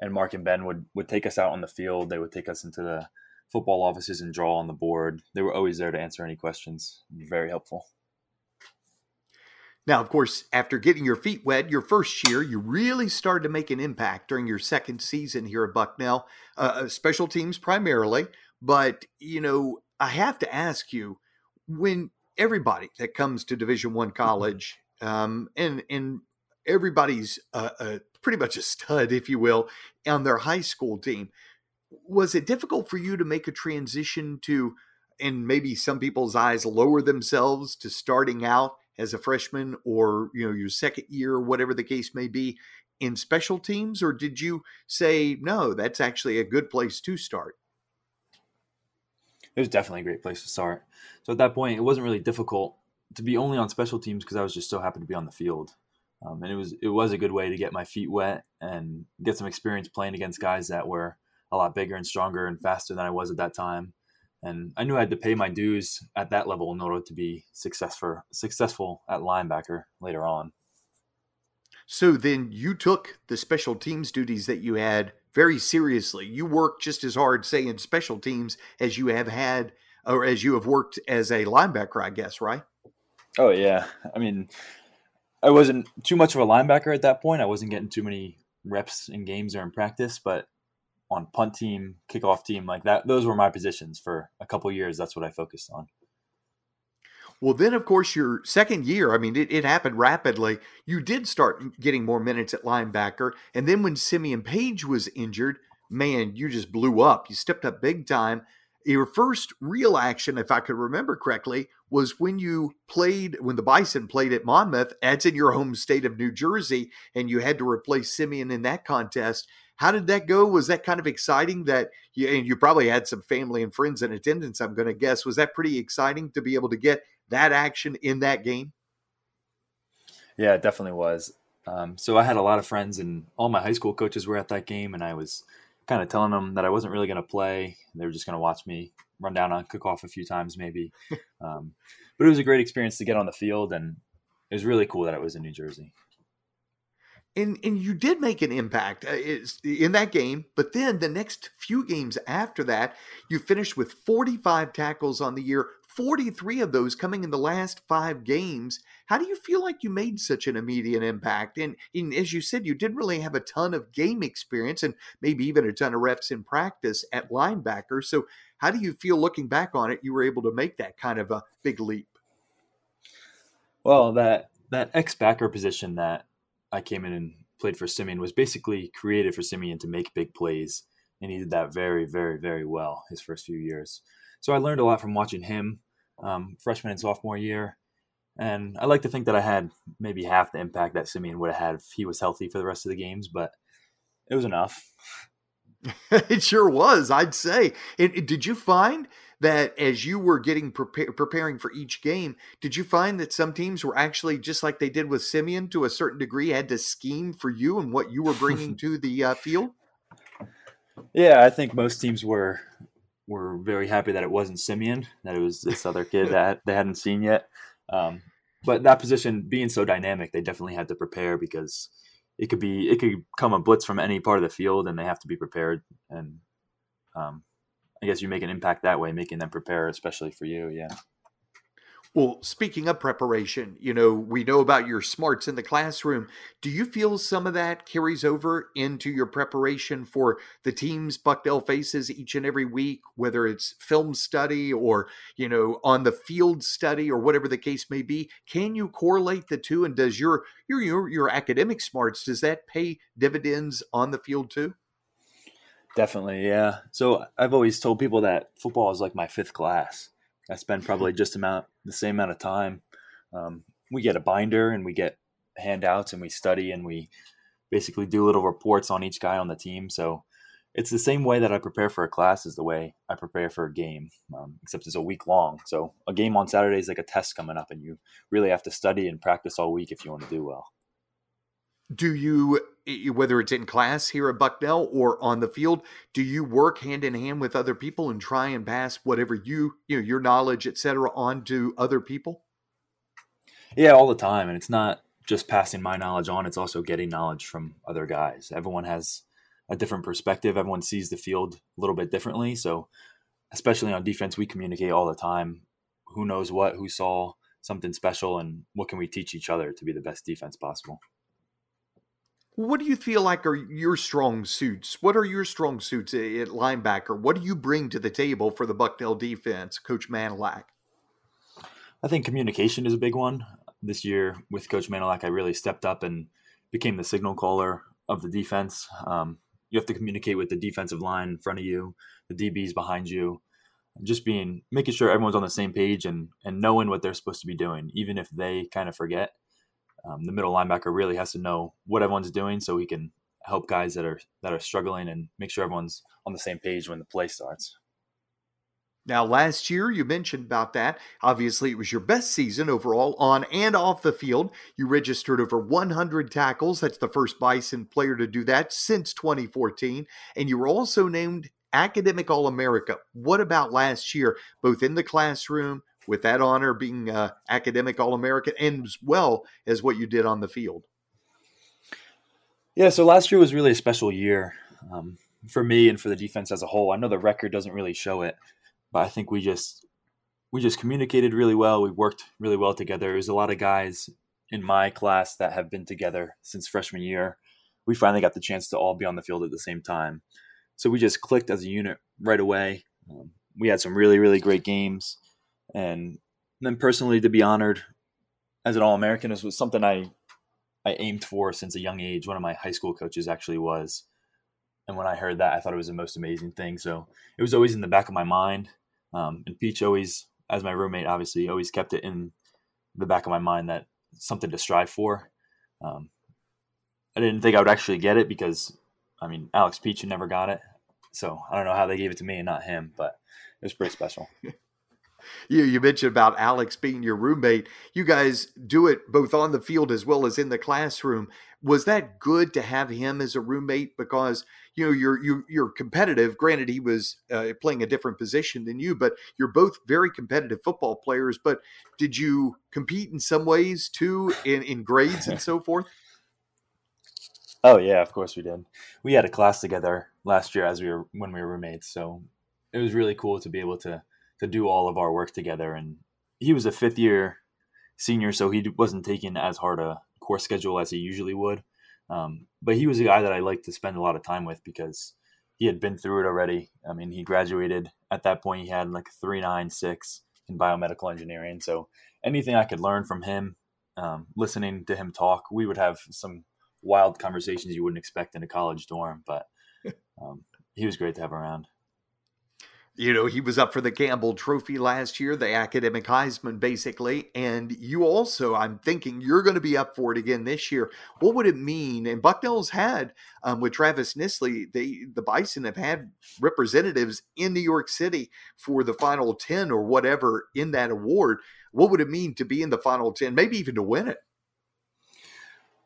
and Mark and Ben would would take us out on the field. They would take us into the football offices and draw on the board. They were always there to answer any questions. Very helpful. Now, of course, after getting your feet wet your first year, you really started to make an impact during your second season here at Bucknell, uh, uh special teams primarily. But, you know, I have to ask you when everybody that comes to Division One college, um, and, and everybody's uh, uh, pretty much a stud, if you will, on their high school team. Was it difficult for you to make a transition to and maybe some people's eyes lower themselves to starting out as a freshman or you know your second year whatever the case may be in special teams? Or did you say no that's actually a good place to start it was definitely a great place to start so at that point it wasn't really difficult to be only on special teams because i was just so happy to be on the field um, and it was it was a good way to get my feet wet and get some experience playing against guys that were a lot bigger and stronger and faster than I was at that time. And I knew I had to pay my dues at that level in order to be successful successful at linebacker later on. So then you took the special teams duties that you had very seriously. You work just as hard, say, in special teams as you have had or as you have worked as a linebacker, I guess, right? Oh yeah. I mean, I wasn't too much of a linebacker at that point. I wasn't getting too many reps in games or in practice, but on punt team, kickoff team, like that. Those were my positions for a couple years. That's what I focused on. Well, then, of course, your second year, I mean, it, it, happened rapidly. You did start getting more minutes at linebacker. And then when Simeon Page was injured, man, you just blew up. You stepped up big time. Your first real action, if I could remember correctly, was when you played, when the Bison played at Monmouth. That's in your home state of New Jersey. And you had to replace Simeon in that contest. How did that go? Was that kind of exciting that you, and you probably had some family and friends in attendance, I'm going to guess. Was that pretty exciting to be able to get that action in that game? Yeah, it definitely was. Um, so I had a lot of friends, and all my high school coaches were at that game, and I was kind of telling them that I wasn't really going to play. They were just going to watch me run down on kickoff a few times, maybe. um, but it was a great experience to get on the field, and it was really cool that it was in New Jersey and and you did make an impact uh, in that game but then the next few games after that you finished with 45 tackles on the year 43 of those coming in the last five games how do you feel like you made such an immediate impact? And, and as you said you didn't really have a ton of game experience and maybe even a ton of reps in practice at linebacker. So how do you feel looking back on it you were able to make that kind of a big leap? Well that that X backer position that I came in and played for Simeon was basically created for Simeon to make big plays, and he did that very, very, very well his first few years. So I learned a lot from watching him, um, freshman and sophomore year, and I like to think that I had maybe half the impact that Simeon would have had if he was healthy for the rest of the games, but it was enough. it sure was, I'd say. And did you find that as you were getting prepare, preparing for each game, did you find that some teams were actually just like they did with Simeon to a certain degree, had to scheme for you and what you were bringing to the uh, field? Yeah, I think most teams were were very happy that it wasn't Simeon, that it was this other kid that they hadn't seen yet. Um, but that position being so dynamic, they definitely had to prepare because it could be it could come a blitz from any part of the field, and they have to be prepared. And um, I guess you make an impact that way, making them prepare, especially for you. Yeah. Well, speaking of preparation, you know, we know about your smarts in the classroom. Do you feel some of that carries over into your preparation for the teams Bucknell faces each and every week, whether it's film study or, you know, on the field study or whatever the case may be? Can you correlate the two? And does your your your, your academic smarts does that pay dividends on the field too? Definitely, yeah. So I've always told people that football is like my fifth class. I spend probably just amount the same amount of time. Um, we get a binder and we get handouts and we study and we basically do little reports on each guy on the team. So it's the same way that I prepare for a class is the way I prepare for a game, um, except it's a week long. So a game on Saturday is like a test coming up, and you really have to study and practice all week if you want to do well do you whether it's in class here at bucknell or on the field do you work hand in hand with other people and try and pass whatever you you know your knowledge et cetera on to other people? Yeah all the time and it's not just passing my knowledge on it's also getting knowledge from other guys. Everyone has a different perspective. Everyone sees the field a little bit differently so especially on defense we communicate all the time. Who knows what who saw something special and what can we teach each other to be the best defense possible what do you feel like are your strong suits? What are your strong suits at linebacker? What do you bring to the table for the Bucknell defense, Coach Manilak? I think communication is a big one. This year with Coach Manilak, I really stepped up and became the signal caller of the defense. Um, you have to communicate with the defensive line in front of you, the DBs behind you, just being making sure everyone's on the same page and and knowing what they're supposed to be doing, even if they kind of forget um, the middle linebacker really has to know what everyone's doing so he can help guys that are that are struggling and make sure everyone's on the same page when the play starts. Now, last year you mentioned about that. Obviously, it was your best season overall on and off the field. You registered over 100 tackles. That's the first Bison player to do that since 2014. And you were also named Academic All America. What about last year, both in the classroom with that honor being uh, academic All American and as well as what you did on the field? Yeah, so last year was really a special year um, for me and for the defense as a whole. I know the record doesn't really show it, but I think we just we just communicated really well. We worked really well together. There's a lot of guys in my class that have been together since freshman year. We finally got the chance to all be on the field at the same time. So we just clicked as a unit right away. Um, we had some really, really great games and then personally to be honored as an all-american was something i i aimed for since a young age. One of my high school coaches actually was. And when i heard that i thought it was the most amazing thing. So it was always in the back of my mind. Um, and peach always as my roommate obviously always kept it in the back of my mind that something to strive for. Um, i didn't think i would actually get it because i mean alex peach never got it. So i don't know how they gave it to me and not him but it was pretty special you you mentioned about Alex being your roommate. You guys do it both on the field as well as in the classroom. Was that good to have him as a roommate because you know you're you, you're competitive. Granted, he was uh, playing a different position than you, but you're both very competitive football players. But did you compete in some ways too in in grades and so forth? Oh yeah, of course we did. We had a class together last year as we were when we were roommates, so it was really cool to be able to to do all of our work together. And he was a fifth year senior, so he wasn't taking as hard a course schedule as he usually would. Um, but he was a guy that I liked to spend a lot of time with because he had been through it already. I mean, he graduated at that point. He had like three nine six in biomedical engineering. So anything I could learn from him, um, listening to him talk, we would have some wild conversations you wouldn't expect in a college dorm. But um, he was great to have around. You know, he was up for the Campbell Trophy last year, the academic Heisman, basically. And you also, I'm thinking, you're going to be up for it again this year. What would it mean? And Bucknell's had, um, with Travis Nisley, they, the Bison have had representatives in New York City for the final 10 or whatever in that award. What would it mean to be in the final 10, maybe even to win it?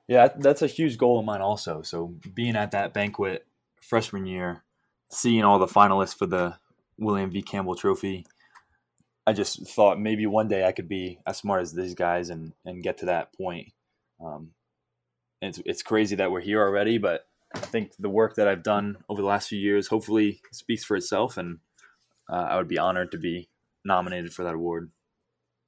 Yeah, that's a huge goal of mine, also. So being at that banquet freshman year, seeing all the finalists for the William V. Campbell Trophy. I just thought maybe one day I could be as smart as these guys and and get to that point. Um, it's it's crazy that we're here already, but I think the work that I've done over the last few years hopefully speaks for itself, and uh, I would be honored to be nominated for that award.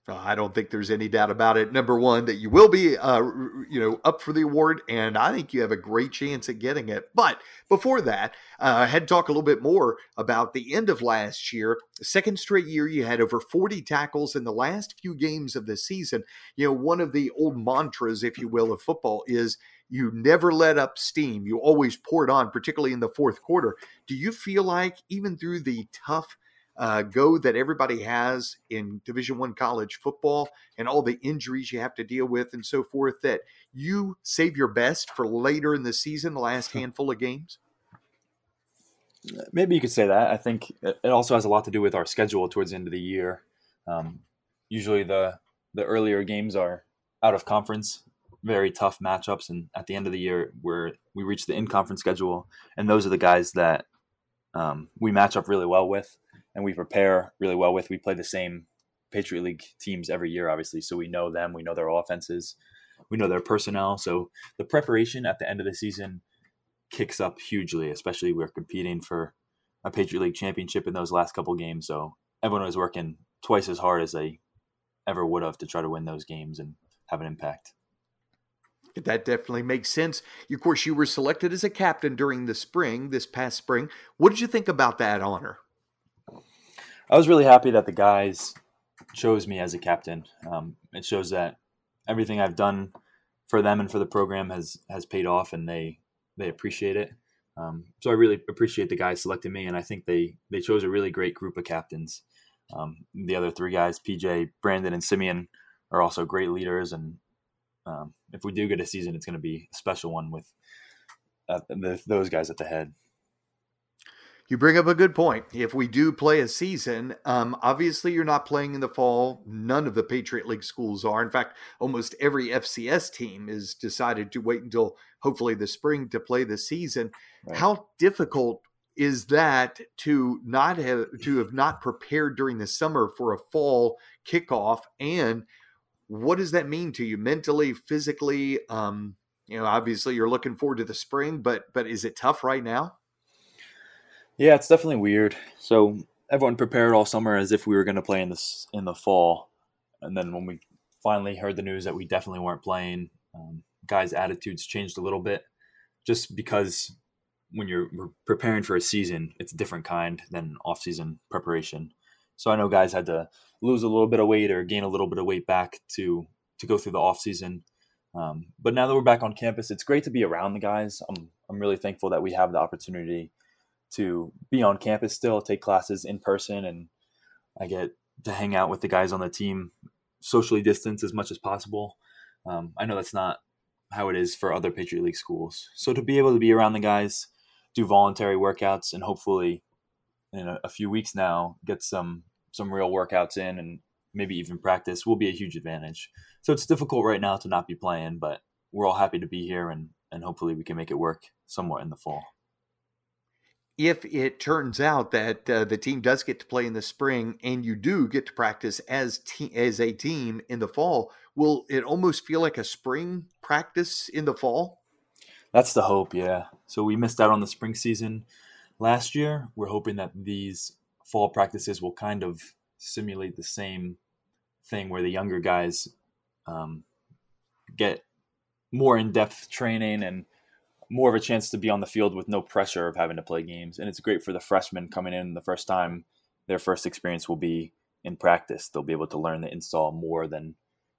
Uh, I don't think there's any doubt about it. Number one, that you will be, uh, you know, up for the award, and I think you have a great chance at getting it. But before that, uh, I had to talk a little bit more about the end of last year. Second straight year, you had over 40 tackles in the last few games of the season. You know, one of the old mantras, if you will, of football is you never let up steam. You always pour it on, particularly in the fourth quarter. Do you feel like even through the tough uh, go that everybody has in division one college football and all the injuries you have to deal with and so forth that you save your best for later in the season the last handful of games? Maybe you could say that. I think it also has a lot to do with our schedule towards the end of the year. Um, usually the the earlier games are out of conference very tough matchups and at the end of the year where we reach the in conference schedule and those are the guys that um, we match up really well with and we prepare really well with. We play the same Patriot League teams every year, obviously, so we know them, we know their offenses, we know their personnel. So the preparation at the end of the season kicks up hugely, especially we're competing for a Patriot League championship in those last couple games. So everyone was working twice as hard as they ever would have to try to win those games and have an impact. That definitely makes sense. Of course, you were selected as a captain during the spring, this past spring. What did you think about that honor? I was really happy that the guys chose me as a captain. Um, it shows that everything I've done for them and for the program has has paid off, and they they appreciate it. Um, so I really appreciate the guys selecting me, and I think they they chose a really great group of captains. Um, the other three guys, PJ, Brandon, and Simeon, are also great leaders, and um, if we do get a season, it's going to be a special one with uh, the, those guys at the head. You bring up a good point. If we do play a season, um, obviously you're not playing in the fall. None of the Patriot League schools are. In fact, almost every FCS team is decided to wait until hopefully the spring to play the season. Right. How difficult is that to not have to have not prepared during the summer for a fall kickoff? And what does that mean to you mentally, physically? Um, you know, obviously you're looking forward to the spring, but but is it tough right now? Yeah, it's definitely weird. So everyone prepared all summer as if we were going to play in this in the fall, and then when we finally heard the news that we definitely weren't playing, um, guys' attitudes changed a little bit, just because when you're preparing for a season, it's a different kind than off-season preparation. So I know guys had to lose a little bit of weight or gain a little bit of weight back to to go through the off-season. Um, but now that we're back on campus, it's great to be around the guys. I'm I'm really thankful that we have the opportunity to be on campus still, take classes in person, and I get to hang out with the guys on the team, socially distance as much as possible. Um, I know that's not how it is for other Patriot League schools. So to be able to be around the guys, do voluntary workouts, and hopefully in a, a few weeks now get some some real workouts in and maybe even practice will be a huge advantage. So it's difficult right now to not be playing, but we're all happy to be here and and hopefully we can make it work somewhat in the fall if it turns out that uh, the team does get to play in the spring and you do get to practice as te- as a team in the fall, will it almost feel like a spring practice in the fall? That's the hope, yeah. So we missed out on the spring season last year. We're hoping that these fall practices will kind of simulate the same thing where the younger guys um, get more in-depth training and more of a chance to be on the field with no pressure of having to play games. And it's great for the freshmen coming in the first time. Their first experience will be in practice. They'll be able to learn the install more than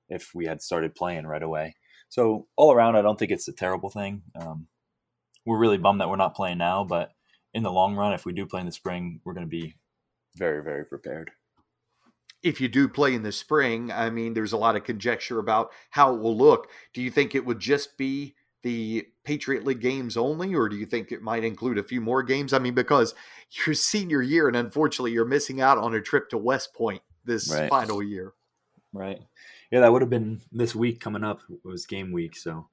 if we had started playing right away. So all around, I don't think it's a terrible thing. Um, we're really bummed that we're not playing now, but in the long run, if we do play in the spring, we're going to be very, very prepared. If you do play in the spring, I mean, there's a lot of conjecture about how it will look. Do you think it would just be the Patriot League games only, or do you think it might include a few more games? I mean, because your senior year, and unfortunately, you're missing out on a trip to West Point this right. final year. Right. Yeah, that would have been this week coming up. It was game week, so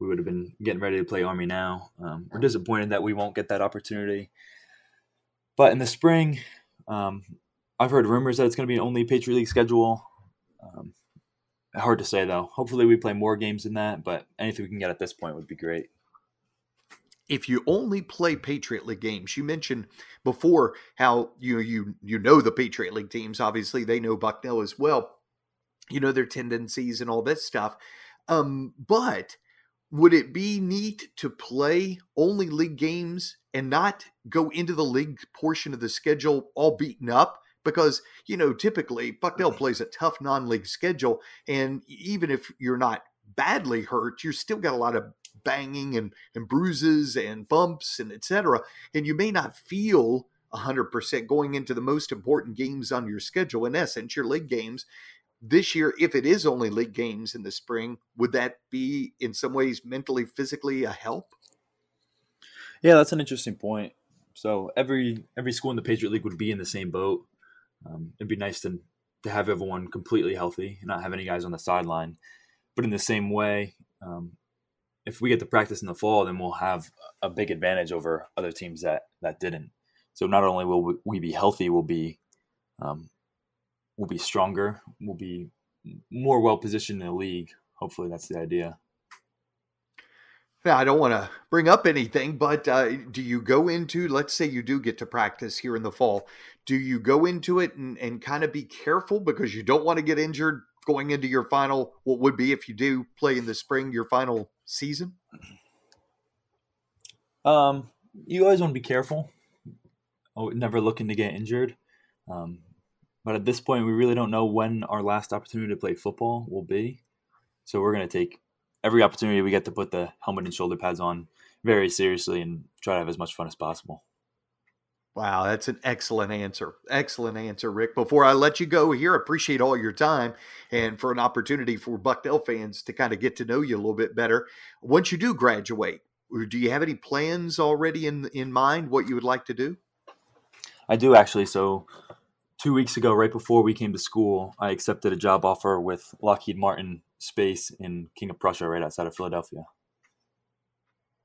we would have been getting ready to play Army now. Um, we're disappointed that we won't get that opportunity. But in the spring, um, I've heard rumors that it's going to be an only Patriot League schedule. Um, hard to say though. Hopefully, we play more games than that. But anything we can get at this point would be great. If you only play Patriot League games, you mentioned before how you you you know the Patriot League teams. Obviously, they know Bucknell as well. You know their tendencies and all this stuff. Um, but would it be neat to play only league games and not go into the league portion of the schedule all beaten up? Because you know typically Bucknell mm-hmm. plays a tough non-league schedule, and even if you're not badly hurt, you're still got a lot of banging and, and bruises and bumps and etc. And you may not feel 100% going into the most important games on your schedule. In essence, your league games this year, if it is only league games in the spring, would that be in some ways mentally, physically a help? Yeah, that's an interesting point. So every every school in the Patriot League would be in the same boat. Um, it'd be nice to to have everyone completely healthy and not have any guys on the sideline. But in the same way, um, if we get to practice in the fall, then we'll have a big advantage over other teams that that didn't. So not only will we be healthy, we'll be um, we'll be stronger, we'll be more well positioned in the league. Hopefully, that's the idea. Now, I don't want to bring up anything, but uh, do you go into, let's say you do get to practice here in the fall, do you go into it and, and kind of be careful because you don't want to get injured going into your final, what would be if you do play in the spring, your final season? Um, you always want to be careful. Oh, never looking to get injured. Um, but at this point, we really don't know when our last opportunity to play football will be. So we're going to take every opportunity we get to put the helmet and shoulder pads on very seriously and try to have as much fun as possible. Wow, that's an excellent answer. Excellent answer, Rick. Before I let you go here, appreciate all your time and for an opportunity for Bucknell fans to kind of get to know you a little bit better. Once you do graduate, do you have any plans already in in mind what you would like to do? I do actually. So, two weeks ago, right before we came to school, I accepted a job offer with Lockheed Martin space in King of Prussia, right outside of Philadelphia.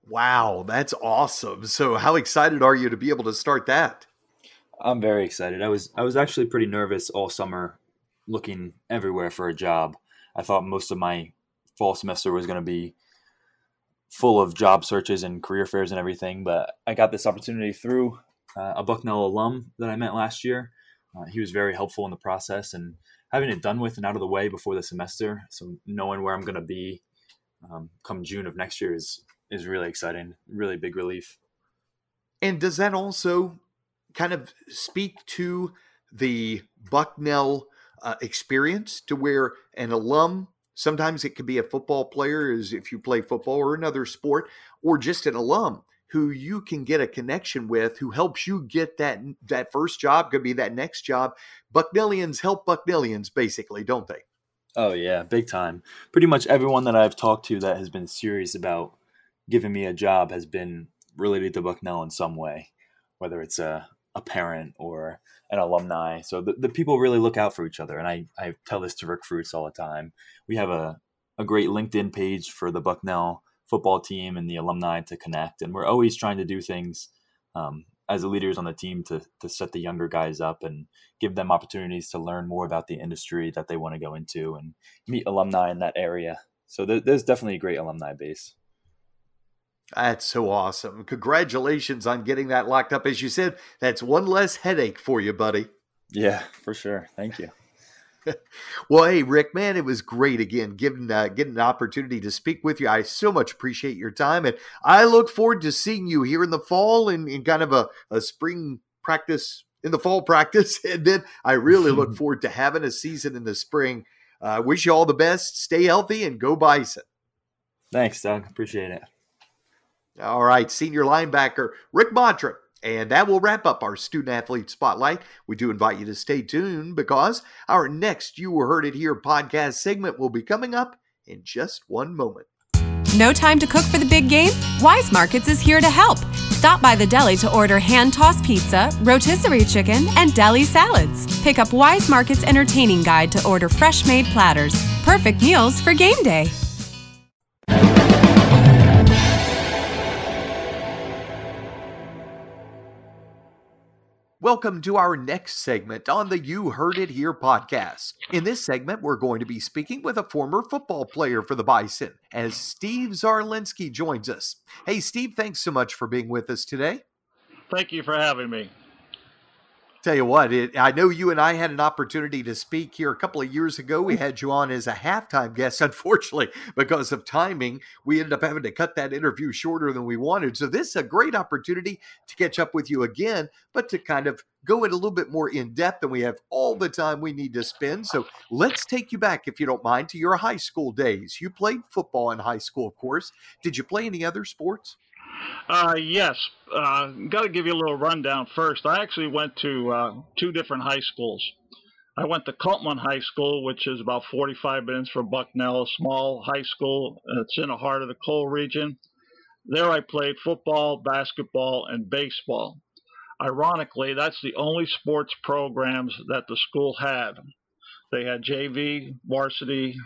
Wow, that's awesome. So, how excited are you to be able to start that? I'm very excited. I was I was actually pretty nervous all summer looking everywhere for a job. I thought most of my fall semester was going to be full of job searches and career fairs and everything, but I got this opportunity through uh, a Bucknell alum that I met last year. Uh, he was very helpful in the process and having it done with and out of the way before the semester. So knowing where I'm going to be um, come June of next year is is really exciting. Really big relief. And does that also kind of speak to the Bucknell uh, experience, to where an alum sometimes it could be a football player, as if you play football or another sport, or just an alum who you can get a connection with who helps you get that that first job could be that next job. Bucknellians help bucknellians basically don't they? Oh yeah big time. Pretty much everyone that i've talked to that has been serious about giving me a job has been related to bucknell in some way whether it's a, a parent or an alumni. So the, the people really look out for each other and I, I tell this to rick fruits all the time. We have a, a great linkedin page for the bucknell football team and the alumni to connect. And we're always trying to do things um, as the leaders on the team to, to set the younger guys up and give them opportunities to learn more about the industry that they want to go into and meet alumni in that area. So there, there's definitely a great alumni base. That's so awesome. Congratulations on getting that locked up. As you said, that's one less headache for you, buddy. Yeah, for sure. Thank you. well, hey, Rick, man, it was great again getting uh, getting an opportunity to speak with you. I so much appreciate your time, and I look forward to seeing you here in the fall in, in kind of a, a spring practice in the fall practice, and then I really look forward to having a season in the spring. I uh, wish you all the best. Stay healthy and go Bison. Thanks, Doug. Appreciate it. All right, senior linebacker Rick Mottram. And that will wrap up our student athlete spotlight. We do invite you to stay tuned because our next You Herd It Here podcast segment will be coming up in just one moment. No time to cook for the big game? Weis Markets is here to help. Stop by the deli to order hand tossed pizza, rotisserie chicken, and deli salads. Pick up Weis Markets entertaining guide to order fresh made platters. Perfect meals for game day. Welcome to our next segment on the You Herd It Here podcast. In this segment, we're going to be speaking with a former football player for the Bison as Steve Zarlinski joins us. Hey, Steve, thanks so much for being with us today. Thank you for having me. Tell you what, it, I know you and I had an opportunity to speak here a couple of years ago. We had you on as a halftime guest. Unfortunately, because of timing, we ended up having to cut that interview shorter than we wanted. So, this is a great opportunity to catch up with you again, but to kind of go in a little bit more in depth and we have all the time we need to spend. So, let's take you back, if you don't mind, to your high school days. You played football in high school, of course. Did you play any other sports? Uh, yes. Uh, Got to give you a little rundown first. I actually went to uh, two different high schools. I went to Kulpmont High School, which is about 45 minutes from Bucknell, a small high school. It's in the heart of the coal region. There I played football, basketball, and baseball. Ironically, that's the only sports programs that the school had. They had JV, varsity,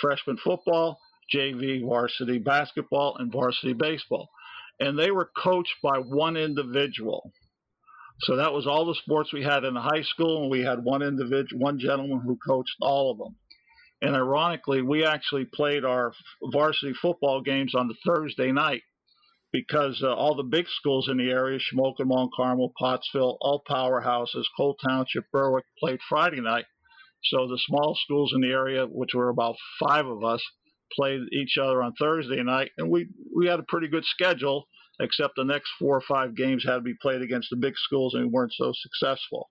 freshman football, JV, varsity basketball, and varsity baseball and they were coached by one individual. So that was all the sports we had in the high school, and we had one individual, one gentleman who coached all of them. And ironically, we actually played our varsity football games on the Thursday night because uh, all the big schools in the area, Shamokin, Mount Carmel, Pottsville, all powerhouses, Coal Township, Berwick, played Friday night. So the small schools in the area, which were about five of us, played each other on Thursday night, and we we had a pretty good schedule. Except the next four or five games had to be played against the big schools, and we weren't so successful.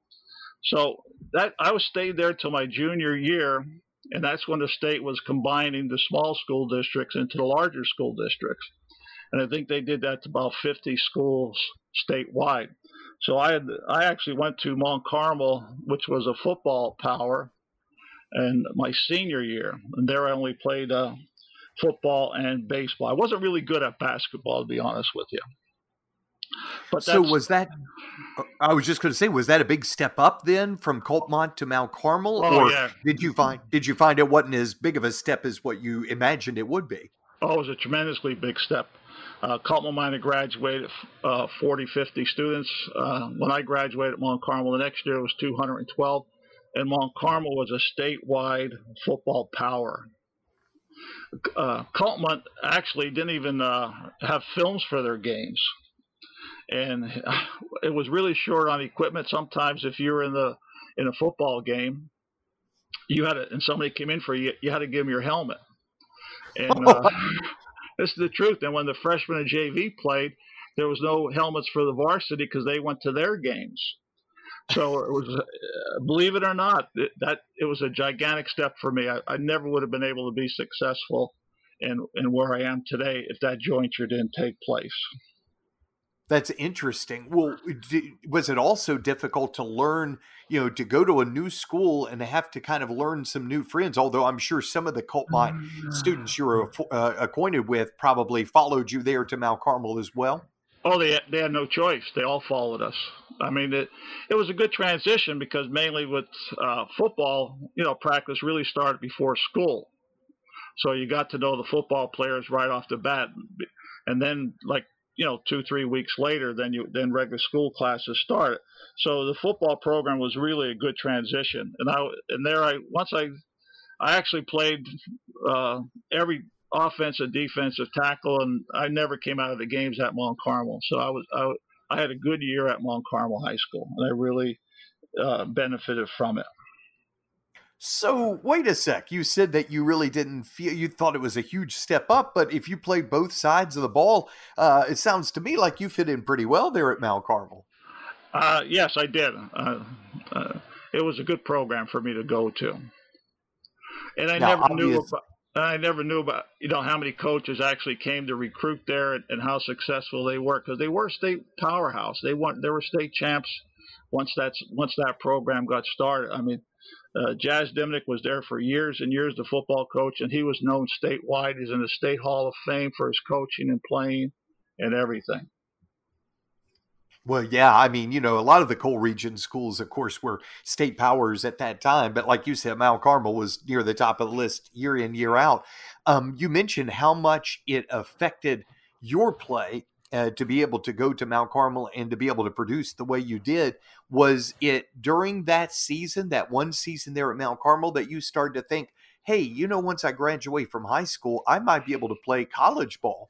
So that I was stayed there till my junior year, and that's when the state was combining the small school districts into the larger school districts. And I think they did that to about 50 schools statewide. So I had I actually went to Mount Carmel, which was a football power, and my senior year, and there I only played uh, football and baseball. I wasn't really good at basketball, to be honest with you. But so was that? I was just going to say, was that a big step up then from Kulpmont to Mount Carmel, oh, or yeah. did you find did you find it wasn't as big of a step as what you imagined it would be? Oh, it was a tremendously big step. Uh, Kulpmont might have graduated uh, 40, 50 students. Uh, when I graduated at Mount Carmel, the next year it was 212, and Mount Carmel was a statewide football power uh, Kulpmont actually didn't even uh, have films for their games, and it was really short on equipment. Sometimes, if you were in the in a football game, you had it, and somebody came in for you, you had to give them your helmet. And uh, this is the truth. And when the freshmen and JV played, there was no helmets for the varsity because they went to their games. So it was, uh, believe it or not, it, that it was a gigantic step for me. I, I, never would have been able to be successful in, in where I am today if that jointure didn't take place. That's interesting. Well, was it also difficult to learn, you know, to go to a new school and have to kind of learn some new friends? Although I'm sure some of the Kulpmont students you were uh, acquainted with probably followed you there to Mount Carmel as well. Oh, they they had no choice. They all followed us. I mean, it it was a good transition because mainly with uh, football, you know, practice really started before school, so you got to know the football players right off the bat, and then like you know two three weeks later, then you then regular school classes started. So the football program was really a good transition, and I and there I once I I actually played uh, every offensive, defensive tackle, and I never came out of the games at Mount Carmel. So I was I, I had a good year at Mount Carmel High School, and I really uh, benefited from it. So wait a sec. You said that you really didn't feel you thought it was a huge step up, but if you played both sides of the ball, uh, it sounds to me like you fit in pretty well there at Mount Carmel. Uh, yes, I did. Uh, uh it was a good program for me to go to, and I now, never knew. About, I never knew about you know how many coaches actually came to recruit there and, and how successful they were because they were a state powerhouse. They won, they were state champs once that's once that program got started. I mean, uh, Jazz Diminick was there for years and years, the football coach, and he was known statewide. He's in the state hall of fame for his coaching and playing and everything. Well, yeah, I mean, you know, a lot of the coal region schools, of course, were state powers at that time. But like you said, Mount Carmel was near the top of the list year in, year out. Um, you mentioned how much it affected your play uh, to be able to go to Mount Carmel and to be able to produce the way you did. Was it during that season, that one season there at Mount Carmel, that you started to think, hey, you know, once I graduate from high school, I might be able to play college ball?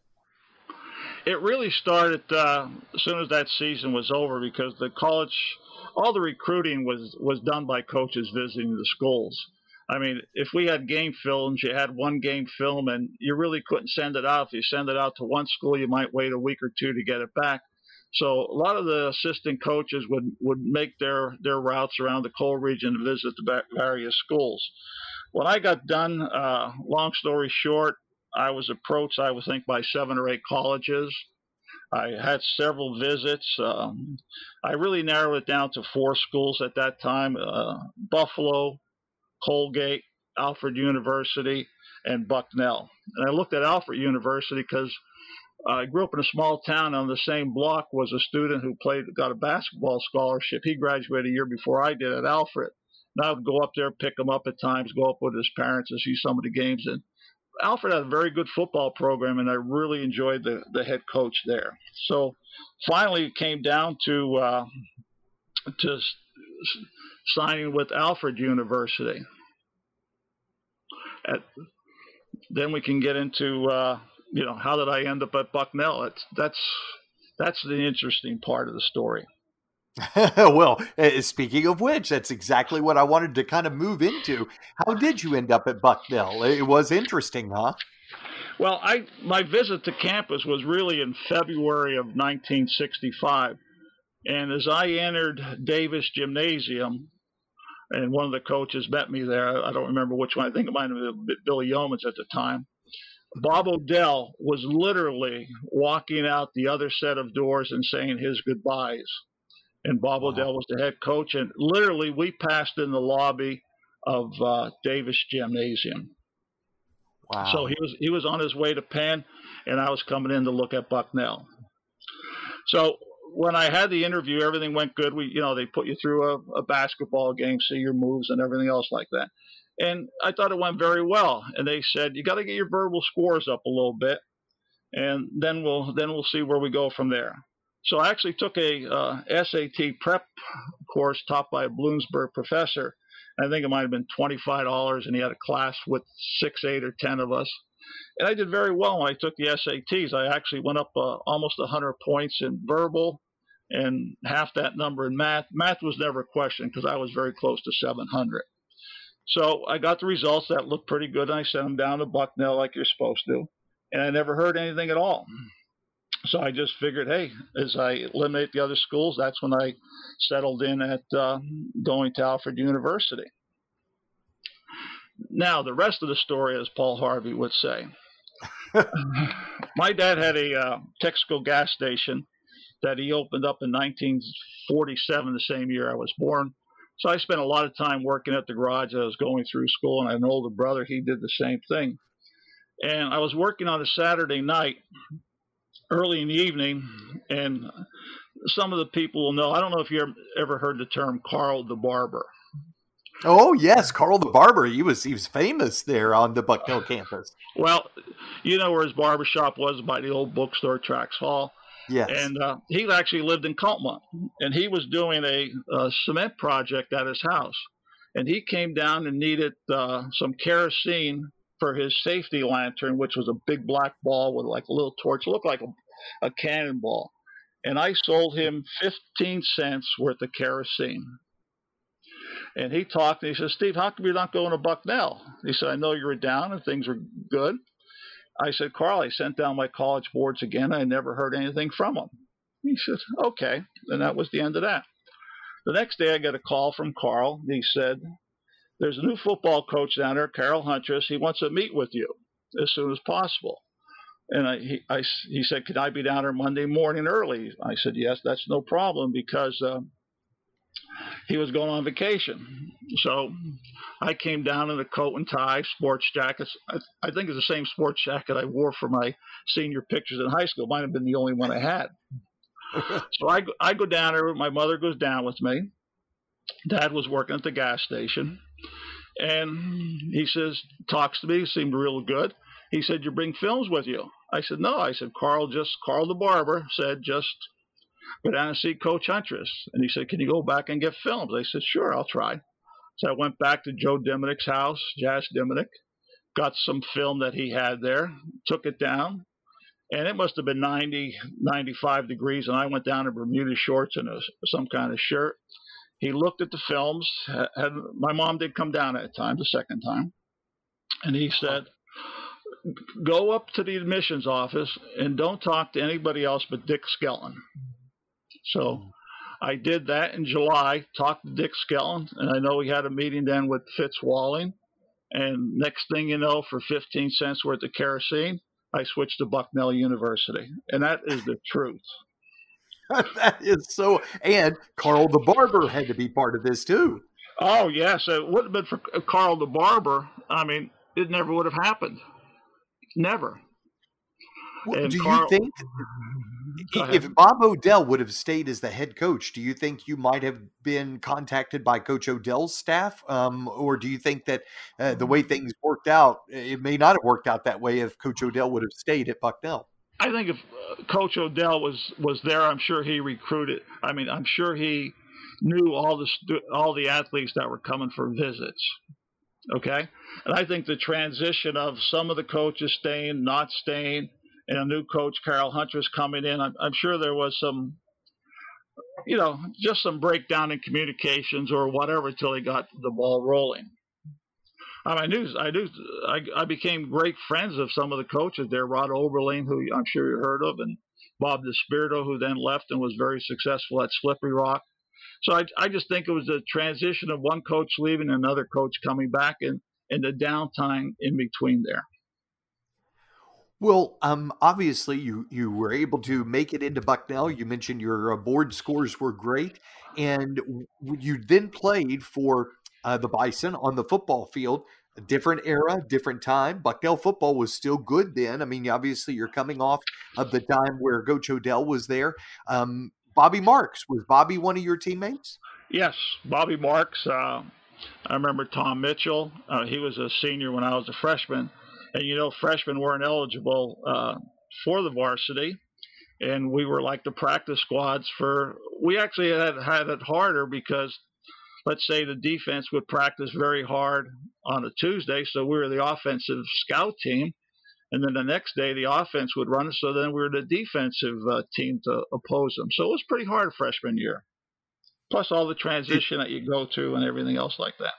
It really started uh, as soon as that season was over because the college, all the recruiting was was done by coaches visiting the schools. I mean, if we had game films, you had one game film, and you really couldn't send it out. If you send it out to one school, you might wait a week or two to get it back. So a lot of the assistant coaches would would make their their routes around the coal region to visit the various schools. When I got done, uh, long story short, I was approached, I would think, by seven or eight colleges. I had several visits. Um, I really narrowed it down to four schools at that time uh, Buffalo, Colgate, Alfred University, and Bucknell. And I looked at Alfred University because I grew up in a small town. On the same block was a student who played, got a basketball scholarship. He graduated a year before I did at Alfred. And I would go up there, pick him up at times, go up with his parents and see some of the games. And Alfred had a very good football program, and I really enjoyed the, the head coach there. So finally, it came down to uh, to signing with Alfred University. At, then we can get into uh, you know how did I end up at Bucknell? It's, that's that's the interesting part of the story. well, uh, speaking of which, that's exactly what I wanted to kind of move into. How did you end up at Bucknell? It was interesting, huh? Well, I my visit to campus was really in February of 1965, and as I entered Davis Gymnasium, and one of the coaches met me there. I don't remember which one. I think it might have been Billy Yeomans at the time. Bob Odell was literally walking out the other set of doors and saying his goodbyes and Bob wow. Odell was the head coach. And literally, we passed in the lobby of uh, Davis Gymnasium. Wow. So he was he was on his way to Penn, and I was coming in to look at Bucknell. So when I had the interview, everything went good. We, you know, they put you through a, a basketball game, see your moves and everything else like that. And I thought it went very well. And they said you got to get your verbal scores up a little bit, and then we'll then we'll see where we go from there. So I actually took a uh, SAT prep course taught by a Bloomsburg professor. I think it might have been $25, and he had a class with six, eight, or 10 of us. And I did very well when I took the SATs. I actually went up uh, almost 100 points in verbal and half that number in math. Math was never a question because I was very close to 700. So I got the results that looked pretty good, and I sent them down to Bucknell like you're supposed to. And I never heard anything at all. So I just figured, hey, as I eliminate the other schools, that's when I settled in at uh, going to Alfred University. Now, the rest of the story, as Paul Harvey would say, my dad had a uh, Texaco gas station that he opened up in 1947, the same year I was born. So I spent a lot of time working at the garage as I was going through school, and I had an older brother. He did the same thing. And I was working on a Saturday night, early in the evening, and some of the people will know. I don't know if you ever heard the term Carl the Barber. Oh yes, Carl the Barber. He was he was famous there on the Bucknell campus. Well, you know where his barber shop was by the old bookstore, Tracks Hall. Yes. And uh, he actually lived in Colma, and he was doing a, a, cement project at his house, and he came down and needed uh, some kerosene for his safety lantern, which was a big black ball with like a little torch, it looked like a, a cannonball. And I sold him 15 cents worth of kerosene. And he talked and he said, Steve, how come you're not going to Bucknell? He said, I know you were down and things were good. I said, Carl, I sent down my college boards again. I never heard anything from them. He said, okay. And that was the end of that. The next day, I got a call from Carl. He said, there's a new football coach down there, Carroll Huntress. He wants to meet with you as soon as possible. And I, he, I, he said, Can I be down there Monday morning early? I said, Yes, that's no problem because uh, he was going on vacation. So I came down in a coat and tie, sports jackets. I, I think it's the same sports jacket I wore for my senior pictures in high school. Might have been the only one I had. so I, I go down there. My mother goes down with me. Dad was working at the gas station. And he says, talks to me, seemed real good. He said, You bring films with you? I said, No. I said, Carl just, Carl the barber said, just go down and see Coach Huntress. And he said, Can you go back and get films? I said, Sure, I'll try. So I went back to Joe Diminick's house, Jas Diminick, got some film that he had there, took it down, and it must have been 90, 95 degrees. And I went down in Bermuda shorts and a, some kind of shirt. He looked at the films. Had, my mom did come down at a time, the second time, and he said, "Go up to the admissions office and don't talk to anybody else but Dick Skelton." So I did that in July. Talked to Dick Skelton, and I know we had a meeting then with Fitz Walling. And next thing you know, for 15 cents worth of kerosene, I switched to Bucknell University, and that is the truth. that is so. And Carl the barber had to be part of this too. Oh yes, it wouldn't have been for Carl the barber. I mean, it never would have happened. Never. Well, do Carl, you think if Bob Odell would have stayed as the head coach, do you think you might have been contacted by Coach Odell's staff, um, or do you think that uh, the way things worked out, it may not have worked out that way if Coach Odell would have stayed at Bucknell? I think if uh, Coach Odell was was there, I'm sure he recruited. I mean, I'm sure he knew all the all the athletes that were coming for visits. Okay, and I think the transition of some of the coaches staying, not staying, and a new coach, Carroll Huntress, coming in. I'm, I'm sure there was some, you know, just some breakdown in communications or whatever until he got the ball rolling. I knew I knew I, I became great friends of some of the coaches there. Rod Oberlin, who I'm sure you heard of, and Bob DiSpirito, who then left and was very successful at Slippery Rock. So I, I just think it was a transition of one coach leaving, and another coach coming back, and and the downtime in between there. Well, um, obviously you you were able to make it into Bucknell. You mentioned your uh, board scores were great, and you then played for uh, the Bison on the football field. Different era, different time. Bucknell football was still good then. I mean, obviously, you're coming off of the time where Coach Odell was there. Um, Bobby Marks was Bobby one of your teammates? Yes, Bobby Marks. Uh, I remember Tom Mitchell. Uh, he was a senior when I was a freshman, and you know, freshmen weren't eligible uh, for the varsity and we were like the practice squads for we actually had had it harder because let's say the defense would practice very hard on a Tuesday, so we were the offensive scout team, and then the next day the offense would run, so then we were the defensive uh, team to oppose them. So it was pretty hard freshman year, plus all the transition that you go to and everything else like that.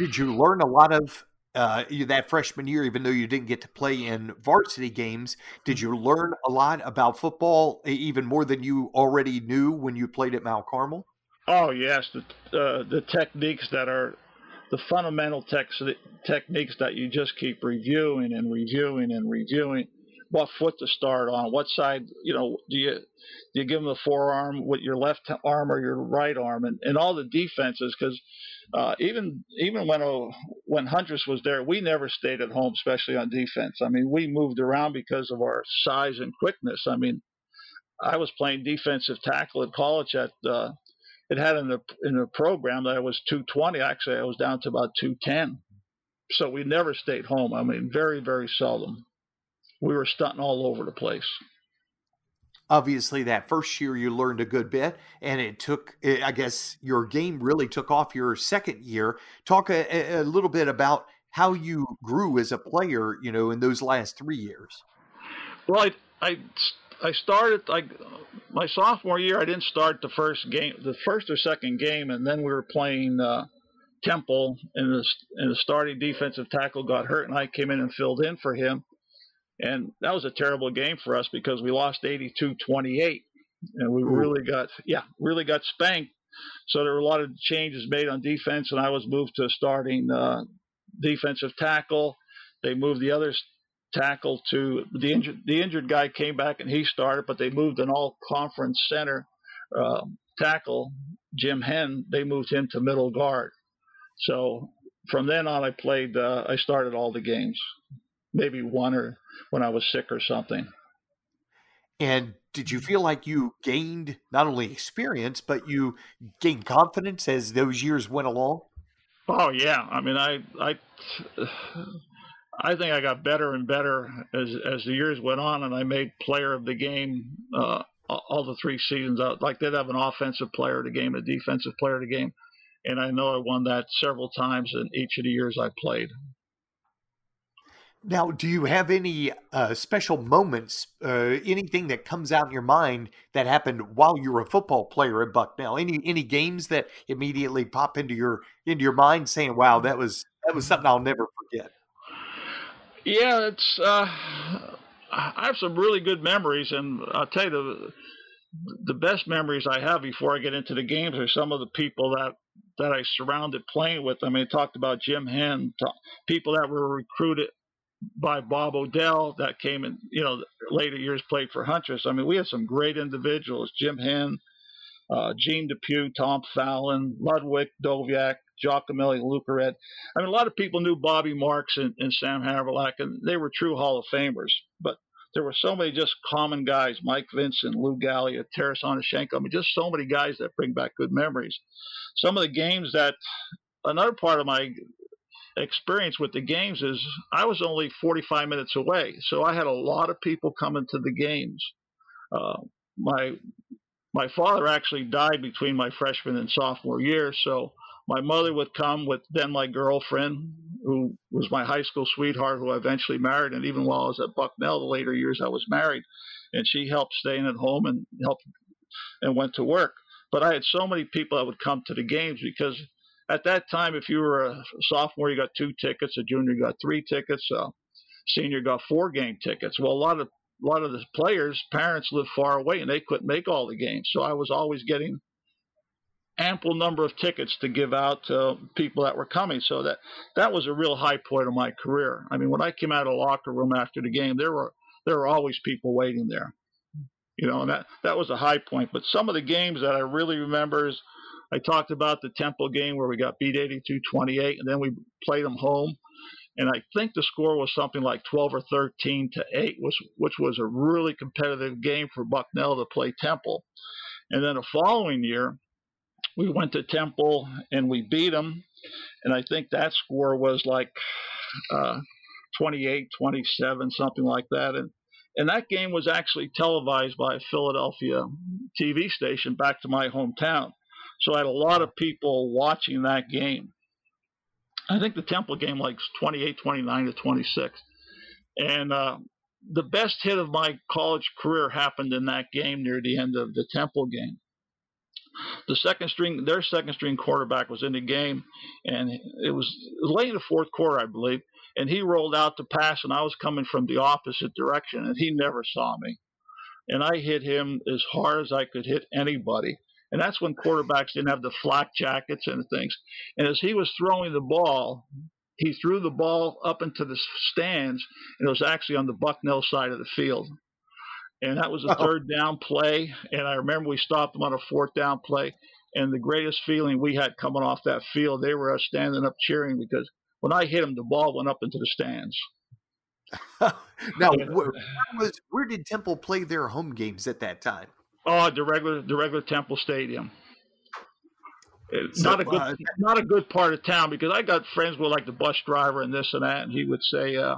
Did you learn a lot of uh, that freshman year, even though you didn't get to play in varsity games, did you learn a lot about football, even more than you already knew when you played at Mount Carmel? Oh yes, the uh, the techniques that are the fundamental tex- techniques that you just keep reviewing and reviewing and reviewing. What foot to start on? What side? You know, do you do you give them the forearm with your left arm or your right arm, and, and all the defenses? Because uh, even even when uh, when Huntress was there, we never stayed at home, especially on defense. I mean, we moved around because of our size and quickness. I mean, I was playing defensive tackle at college at uh, it had in the in the program that I was 220. Actually, I was down to about 210. So we never stayed home. I mean, very very seldom. We were stunting all over the place. Obviously, that first year you learned a good bit, and it took. Eh, I guess your game really took off your second year. Talk a, a little bit about how you grew as a player. You know, in those last three years. Well, I, I I started like my sophomore year. I didn't start the first game, the first or second game, and then we were playing uh, Temple, and the and the starting defensive tackle got hurt, and I came in and filled in for him, and that was a terrible game for us because we lost 82-28, and we Ooh. really got yeah really got spanked. So there were a lot of changes made on defense, and I was moved to starting uh, defensive tackle. They moved the other tackle to the injured. The injured guy came back and he started, but they moved an all-conference center uh, tackle, Jim Henn. They moved him to middle guard. So from then on, I played. Uh, I started all the games, maybe one or when I was sick or something. And did you feel like you gained not only experience, but you gained confidence as those years went along? Oh yeah, I mean, I I I think I got better and better as as the years went on, and I made player of the game uh, all the three seasons. Like they'd have an offensive player of the game, a defensive player of the game, and I know I won that several times in each of the years I played. Now, do you have any uh, special moments, uh, anything that comes out in your mind that happened while you were a football player at Bucknell? Any any games that immediately pop into your into your mind, saying, "Wow, that was that was something I'll never forget." Yeah, it's. Uh, I have some really good memories, and I'll tell you the the best memories I have before I get into the games are some of the people that that I surrounded playing with. I mean, I talked about Jim Henn, people that were recruited by Bob Odell that came in, you know, later years played for Huntress. I mean, we had some great individuals: Jim Henn, uh, Gene Depew, Tom Fallon, Ludwig Doviak, Giacomelli, Luca Red. I mean, a lot of people knew Bobby Marks and, and Sam Havrilak, and they were true Hall of Famers. But there were so many just common guys: Mike Vincent, Lou Gallia, Taras Onashenko. I mean, just so many guys that bring back good memories. Some of the games that another part of my experience with the games is I was only 45 minutes away, so I had a lot of people coming to the games. Uh, my my father actually died between my freshman and sophomore year, so my mother would come with then my girlfriend, who was my high school sweetheart, who I eventually married, and even while I was at Bucknell, the later years I was married, and she helped staying at home and helped and went to work. But I had so many people that would come to the games because at that time, if you were a sophomore, you got two tickets. A junior, got three tickets. A senior got four game tickets. Well, a lot of a lot of the players' parents lived far away and they couldn't make all the games, so I was always getting ample number of tickets to give out to people that were coming. So that that was a real high point of my career. I mean, when I came out of the locker room after the game, there were there were always people waiting there. You know, and that that was a high point. But some of the games that I really remember is I talked about the Temple game where we got beat 82-28, and then we played them home, and I think the score was something like 12 or 13 to eight, which which was a really competitive game for Bucknell to play Temple. And then the following year, we went to Temple and we beat them, and I think that score was like uh, 28, 27, something like that, and. And that game was actually televised by a Philadelphia TV station back to my hometown. So I had a lot of people watching that game. I think the Temple game like 28, 29 to 26. And uh, the best hit of my college career happened in that game near the end of the Temple game. The second string, their second string quarterback was in the game, and it was, late in the fourth quarter, I believe. And he rolled out to pass, and I was coming from the opposite direction, and he never saw me. And I hit him as hard as I could hit anybody. And that's when quarterbacks didn't have the flak jackets and things. And as he was throwing the ball, he threw the ball up into the stands, and it was actually on the Bucknell side of the field. And that was a third down play. And I remember we stopped them on a fourth down play. And the greatest feeling we had coming off that field, they were standing up cheering because when I hit them, the ball went up into the stands. now, where, was, where did Temple play their home games at that time? Oh, the regular the regular Temple Stadium. It's not a good uh, not a good part of town because I got friends with like the bus driver and this and that, and he would say, uh,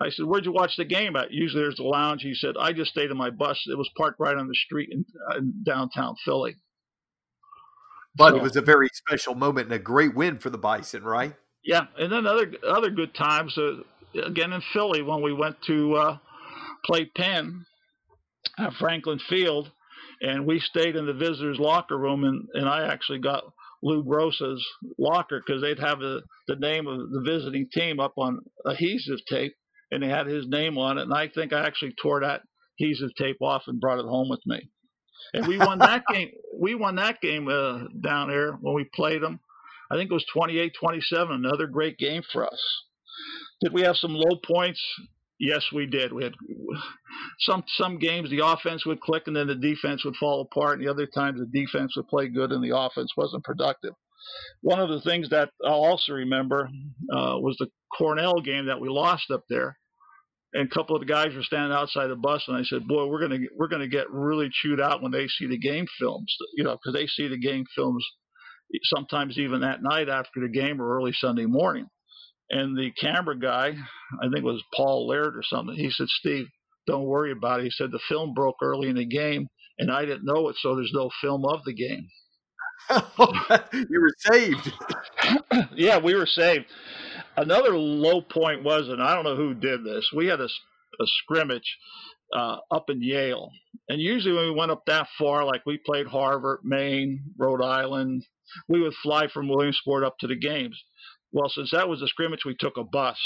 I said, "Where'd you watch the game at?" Usually there's a lounge. He said, "I just stayed in my bus. It was parked right on the street in, uh, in downtown Philly." But so, it was a very special moment and a great win for the Bison, right? Yeah, and then other other good times uh, again in Philly when we went to uh, play Penn at Franklin Field, and we stayed in the visitors' locker room, and, and I actually got Lou Groza's locker because they'd have the, the name of the visiting team up on adhesive tape, and they had his name on it. And I think I actually tore that adhesive tape off and brought it home with me. and we won that game. We won that game uh, down there when we played them. I think it was 28-27. Another great game for us. Did we have some low points? Yes, we did. We had some some games the offense would click and then the defense would fall apart, and the other times the defense would play good and the offense wasn't productive. One of the things that I'll also remember uh, was the Cornell game that we lost up there, and a couple of the guys were standing outside the bus, and I said, "Boy, we're gonna we're gonna get really chewed out when they see the game films, you know, because they see the game films sometimes even that night after the game or early Sunday morning." And the camera guy, I think it was Paul Laird or something, he said, Steve, don't worry about it. He said the film broke early in the game and I didn't know it, so there's no film of the game. you were saved. yeah, we were saved. Another low point was, and I don't know who did this, we had a, a scrimmage uh, up in Yale. And usually when we went up that far, like we played Harvard, Maine, Rhode Island, we would fly from Williamsport up to the games. Well, since that was a scrimmage, we took a bus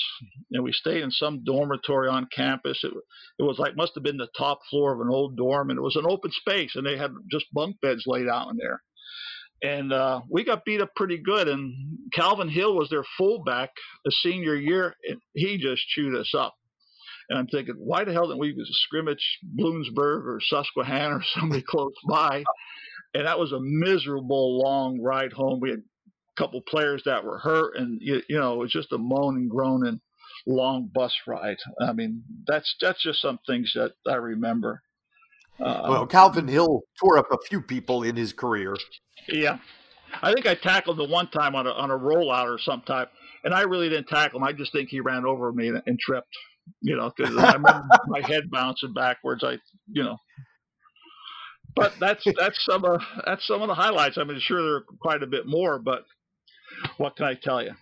and we stayed in some dormitory on campus. It, it was like must have been the top floor of an old dorm, and it was an open space, and they had just bunk beds laid out in there. And uh, we got beat up pretty good. And Calvin Hill was their fullback a senior year, and he just chewed us up. And I'm thinking, why the hell didn't we scrimmage Bloomsburg or Susquehanna or somebody close by? And that was a miserable long ride home. We had a couple players that were hurt, and you, you know it was just a moan and groan and long bus ride. I mean, that's that's just some things that I remember. Uh, well, Calvin Hill tore up a few people in his career. Yeah, I think I tackled the one time on a on a rollout or some type, and I really didn't tackle him. I just think he ran over me and, and tripped. You know, because I remember my head bouncing backwards. I, you know, but that's that's some of that's some of the highlights. I mean, sure there are quite a bit more, but what can I tell you?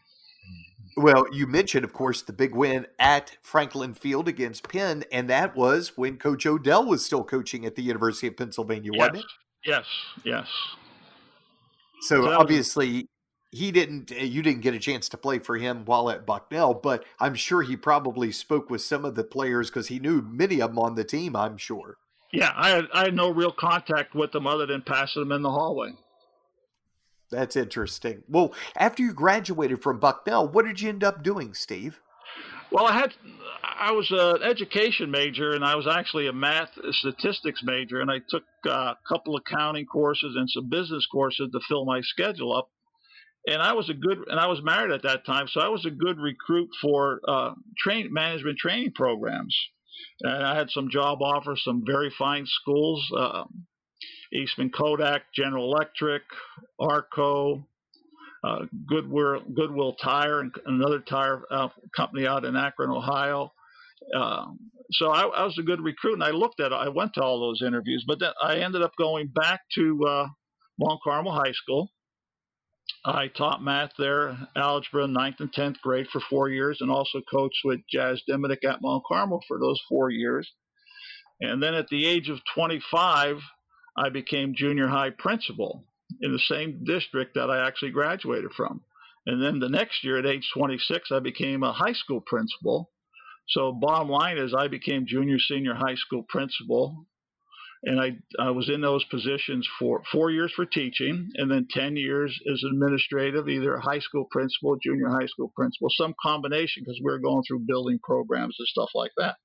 Well, you mentioned, of course, the big win at Franklin Field against Penn, and that was when Coach Odell was still coaching at the University of Pennsylvania, yes. wasn't it? Yes, yes. So, so obviously, he didn't. Uh, you didn't get a chance to play for him while at Bucknell, but I'm sure he probably spoke with some of the players because he knew many of them on the team. I'm sure. Yeah, I had, I had no real contact with them other than passing them in the hallway. That's interesting. Well, after you graduated from Bucknell, what did you end up doing, Steve? Well, I had I was an education major, and I was actually a math statistics major, and I took a couple accounting courses and some business courses to fill my schedule up. And I was a good, and I was married at that time, so I was a good recruit for uh, train management training programs. And I had some job offers, some very fine schools. Uh, Eastman Kodak, General Electric, Arco, uh, Goodwill, Goodwill Tire, and another tire uh, company out in Akron, Ohio. Uh, so I, I, was a good recruit, and I looked at. I went to all those interviews, but then I ended up going back to uh, Mount Carmel High School. I taught math there, algebra, ninth and tenth grade for four years, and also coached with Jazz Diminick at Mount Carmel for those four years. And then at the age of 25, I became junior high principal in the same district that I actually graduated from. And then the next year at age 26, I became a high school principal. So, bottom line is, I became junior, senior high school principal. And I, I was in those positions for four years for teaching, and then 10 years as administrative, either high school principal, junior high school principal, some combination, because we're going through building programs and stuff like that.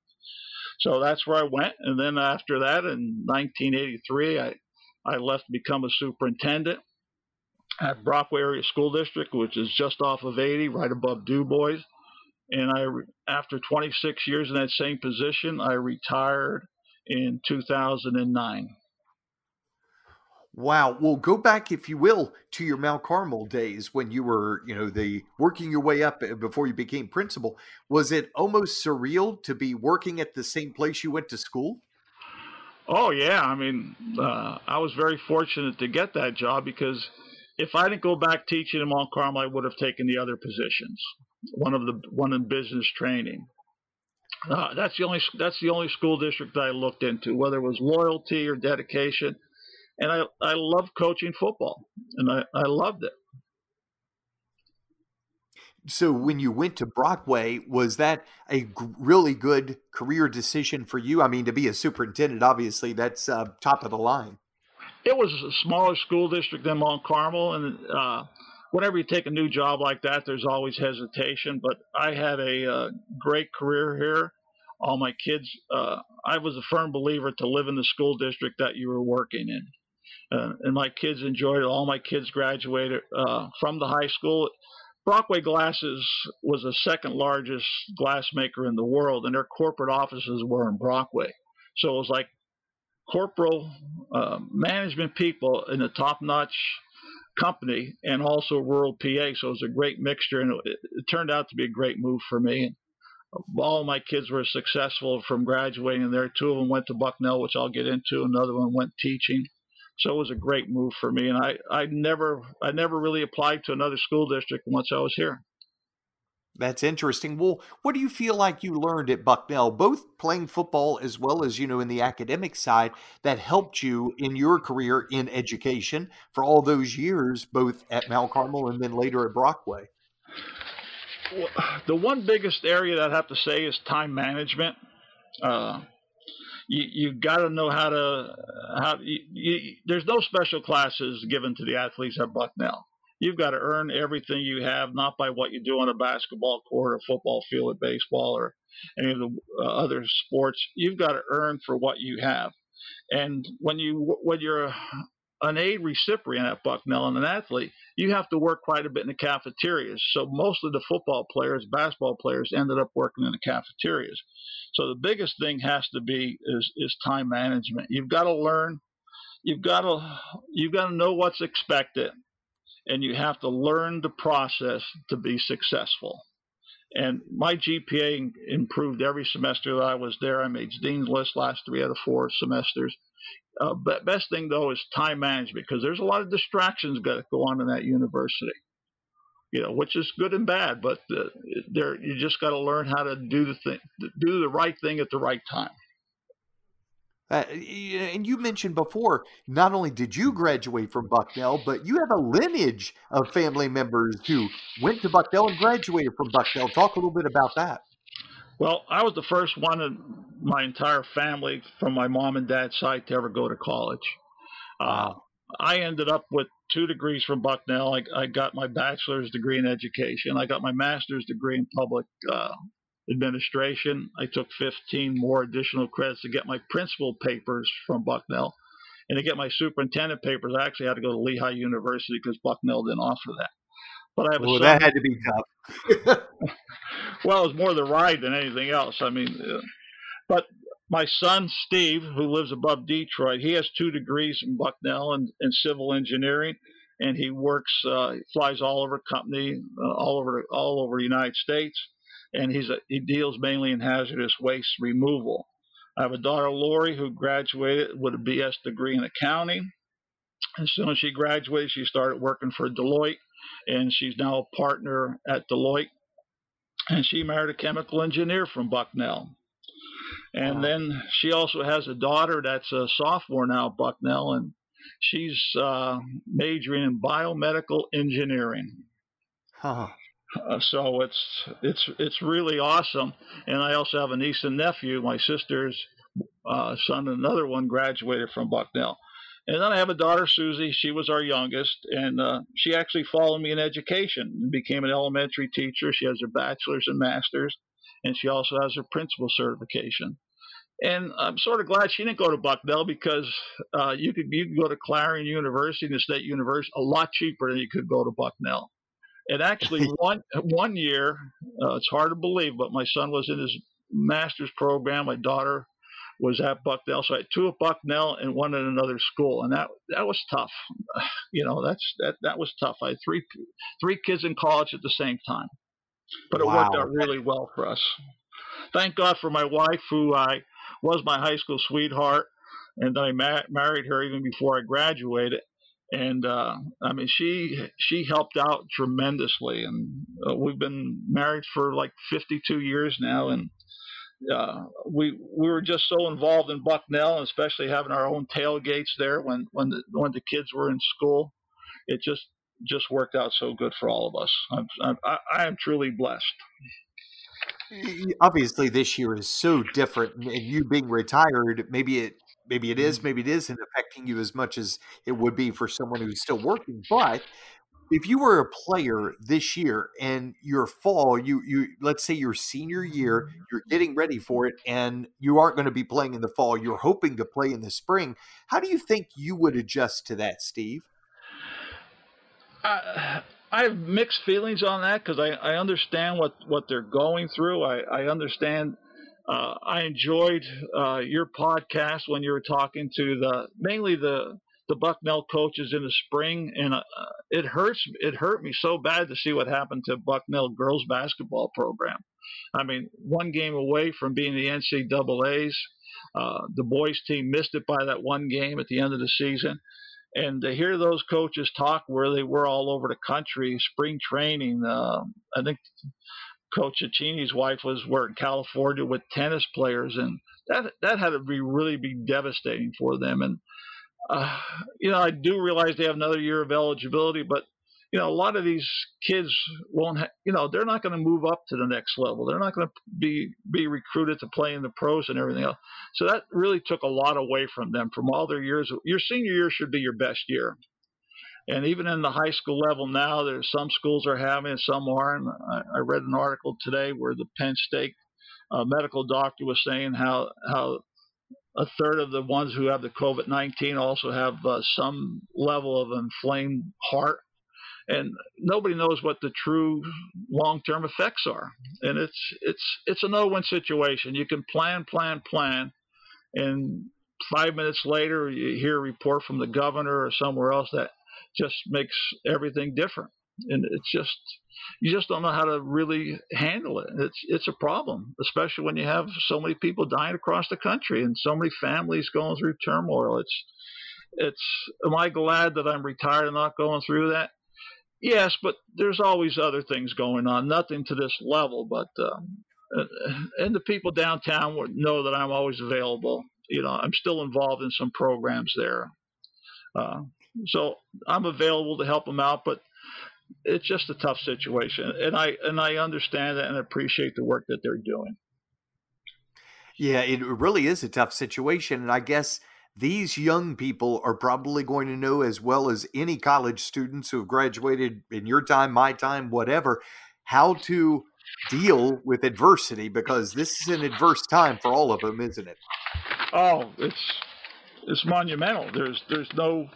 So that's where I went. And then after that, in 1983, I, I left to become a superintendent at mm-hmm. Brockway Area School District, which is just off of 80, right above Du Bois. And I, after 26 years in that same position, I retired in 2009. Wow. Well, go back, if you will, to your Mount Carmel days when you were, you know, the working your way up uh, before you became principal. Was it almost surreal to be working at the same place you went to school? Oh yeah, I mean, uh, I was very fortunate to get that job because if I didn't go back teaching in Mount Carmel, I would have taken the other positions. One of the one in business training. Uh, that's the only that's the only school district that I looked into, whether it was loyalty or dedication and I I love coaching football, and I I loved it. So when you went to Brockway, was that a g- really good career decision for you? I mean, to be a superintendent, obviously that's uh, top of the line. it was a smaller school district than Mount Carmel, and uh, whenever you take a new job like that, there's always hesitation. But I had a uh, great career here. All my kids, uh, I was a firm believer to live in the school district that you were working in. Uh, and my kids enjoyed it. All my kids graduated uh, from the high school. Brockway Glasses was the second largest glass maker in the world, and their corporate offices were in Brockway. So it was like corporal uh, management people in a top-notch company and also rural PA. So it was a great mixture, and it, it turned out to be a great move for me. All my kids were successful from graduating there. Two of them went to Bucknell, which I'll get into. Another one went teaching. So it was a great move for me, and I, I never I never really applied to another school district once I was here. That's interesting. Well, what do you feel like you learned at Bucknell, both playing football as well as, you know, in the academic side that helped you in your career in education for all those years, both at Mount Carmel and then later at Brockway? Well, the one biggest area that I have to say is time management. Uh, you you got to know how to how you, you, there's no special classes given to the athletes at Bucknell you've got to earn everything you have, not by what you do on a basketball court or football field or baseball or any of the uh, other sports. You've got to earn for what you have. And when you when you're an aid recipient at Bucknell and an athlete, you have to work quite a bit in the cafeterias. So most of the football players, basketball players, ended up working in the cafeterias. So the biggest thing has to be is is time management. You've got to learn. You've got to you've got to know what's expected and you have to learn the process to be successful. And my GPA improved every semester that I was there. I made Dean's List last three out of four semesters. Uh, but best thing though is time management because there's a lot of distractions that go on in that university. You know, which is good and bad, but uh, there you just got to learn how to do the thing, do the right thing at the right time. Uh, and you mentioned before, not only did you graduate from Bucknell, but you have a lineage of family members who went to Bucknell and graduated from Bucknell. Talk a little bit about that. Well, I was the first one in my entire family from my mom and dad's side to ever go to college. Uh, I ended up with two degrees from Bucknell. I, I, got my bachelor's degree in education. I got my master's degree in public uh, administration. I took 15 more additional credits to get my principal papers from Bucknell. And to get my superintendent papers, I actually had to go to Lehigh University because Bucknell didn't offer that. But I have well, that had to be tough. well, it was more the ride than anything else. I mean, uh, but my son Steve, who lives above Detroit, he has two degrees in Bucknell in, in civil engineering, and he works, uh, flies all over company, uh, all over all over the United States and he's a, he deals mainly in hazardous waste removal. I have a daughter, Lori, who graduated with a BS degree in accounting. As soon as she graduated, she started working for Deloitte, and she's now a partner at Deloitte. And she married a chemical engineer from Bucknell. And wow. then she also has a daughter that's a sophomore now at Bucknell, and she's uh, majoring in biomedical engineering. Huh. Uh, so it's it's it's really awesome. And I also have a niece and nephew. My sister's uh, son, another one, graduated from Bucknell. And then I have a daughter, Susie. She was our youngest, and uh, she actually followed me in education and became an elementary teacher. She has her bachelor's and master's, and she also has her principal certification. And I'm sort of glad she didn't go to Bucknell because uh, you could you could go to Clarion University, the State University, a lot cheaper than you could go to Bucknell. And actually, one one year, uh, it's hard to believe, but my son was in his master's program. My daughter was at Bucknell, so I had two at Bucknell and one at another school, and that that was tough. You know, that's that that was tough. I had three three kids in college at the same time, but it wow. worked out really well for us. Thank God for my wife, who I was my high school sweetheart, and I ma- married her even before I graduated and uh, I mean she she helped out tremendously, and uh, we've been married for like 52 years now, and uh, we we were just so involved in Bucknell, and especially having our own tailgates there when when the when the kids were in school, it just just worked out so good for all of us. I'm, I'm I am truly blessed. Obviously, this year is so different, and you being retired, maybe it maybe it is, maybe it isn't affecting you as much as it would be for someone who's still working. But if you were a player this year and your fall, you you let's say your senior year, you're getting ready for it, and you aren't going to be playing in the fall. You're hoping to play in the spring. How do you think you would adjust to that, Steve? Uh, I have mixed feelings on that because I, I understand what, what they're going through. I, I understand. Uh, I enjoyed uh, your podcast when you were talking to the mainly the the Bucknell coaches in the spring, and uh, it hurts. It hurt me so bad to see what happened to Bucknell girls basketball program. I mean, one game away from being the NCAA's. Uh, the boys team missed it by that one game at the end of the season. And to hear those coaches talk where they were all over the country, spring training, uh, I think Coach Cecchini's wife was were in California with tennis players, and that that had to be really be devastating for them. And uh, you know, I do realize they have another year of eligibility, but you know, a lot of these kids won't, ha- you know, they're not going to move up to the next level. They're not going to be be recruited to play in the pros and everything else. So that really took a lot away from them from all their years. Your senior year should be your best year. And even in the high school level now, there's some schools are having it, some aren't. I, I read an article today where the Penn State uh, medical doctor was saying how how a third of the ones who have the COVID 19 also have uh, some level of inflamed heart. And nobody knows what the true long-term effects are, and it's it's it's a no-win situation. You can plan, plan, plan, and five minutes later you hear a report from the governor or somewhere else that just makes everything different and it's just you just don't know how to really handle it. It's it's a problem, especially when you have so many people dying across the country and so many families going through turmoil. It's it's am I glad that I'm retired and not going through that? Yes, but there's always other things going on. Nothing to this level, but um, and the people downtown know that I'm always available. You know, I'm still involved in some programs there, uh, so I'm available to help them out. But it's just a tough situation, and I and I understand that and appreciate the work that they're doing. Yeah, it really is a tough situation, and I guess these young people are probably going to know as well as any college students who have graduated in your time, my time, whatever, how to deal with adversity because this is an adverse time for all of them, isn't it? Oh, it's it's monumental. There's there's no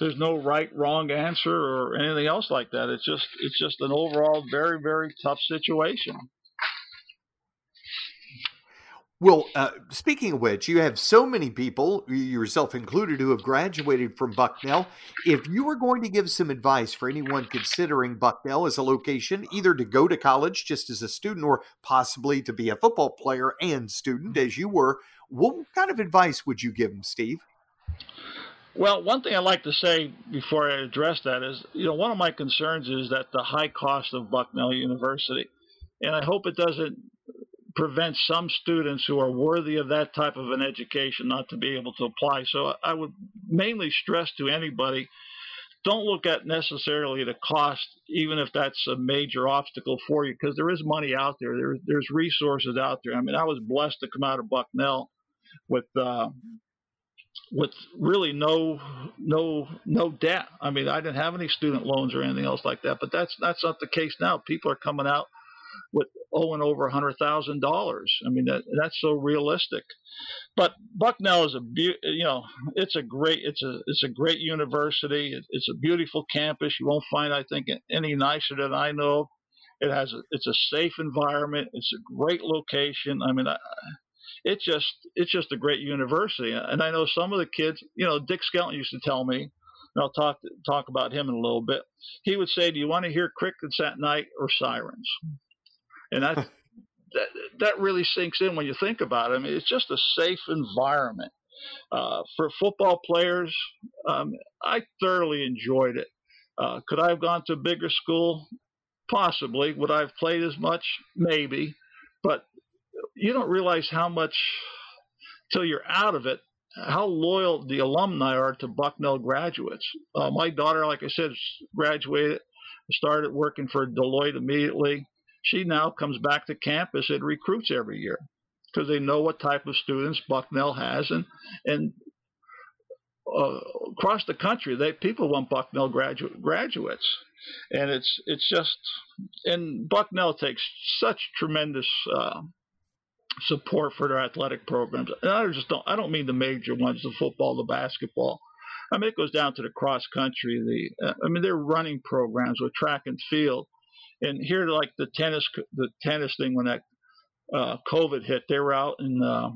there's no right wrong answer or anything else like that. It's just it's just an overall very very tough situation. Well, uh, speaking of which, you have so many people, yourself included, who have graduated from Bucknell. If you were going to give some advice for anyone considering Bucknell as a location, either to go to college just as a student or possibly to be a football player and student as you were, what kind of advice would you give them, Steve? Well, one thing I'd like to say before I address that is, you know, one of my concerns is that the high cost of Bucknell University. And I hope it doesn't prevent some students who are worthy of that type of an education not to be able to apply. So I would mainly stress to anybody don't look at necessarily the cost, even if that's a major obstacle for you, because there is money out there. there. There's resources out there. I mean, I was blessed to come out of Bucknell with uh, with really no no no debt. I mean, I didn't have any student loans or anything else like that. But that's that's not the case now. People are coming out with owing over a hundred thousand dollars. I mean, that that's so realistic. But Bucknell is a be- you know it's a great it's a it's a great university. It's a beautiful campus. You won't find I think any nicer than I know. It has a, it's a safe environment. It's a great location. I mean, I, it's just it's just a great university. And I know some of the kids, you know, Dick Skelton used to tell me, and I'll talk talk about him in a little bit. He would say, "Do you want to hear crickets at night or sirens?" And that that that really sinks in when you think about it. I mean, it's just a safe environment uh, for football players. Um, I thoroughly enjoyed it. Uh, could I have gone to a bigger school? Possibly. Would I have played as much? Maybe. But you don't realize how much till you're out of it how loyal the alumni are to Bucknell graduates. Uh, my daughter, like I said, graduated, started working for Deloitte immediately. She now comes back to campus and recruits every year because they know what type of students Bucknell has, and and uh, across the country, they people want Bucknell graduate graduates, and it's it's just and Bucknell takes such tremendous uh, support for their athletic programs. And I just don't I don't mean the major ones, the football, the basketball. I mean it goes down to the cross country. The uh, I mean they're running programs with track and field, and here like the tennis the tennis thing when that uh, COVID hit, they were out in uh,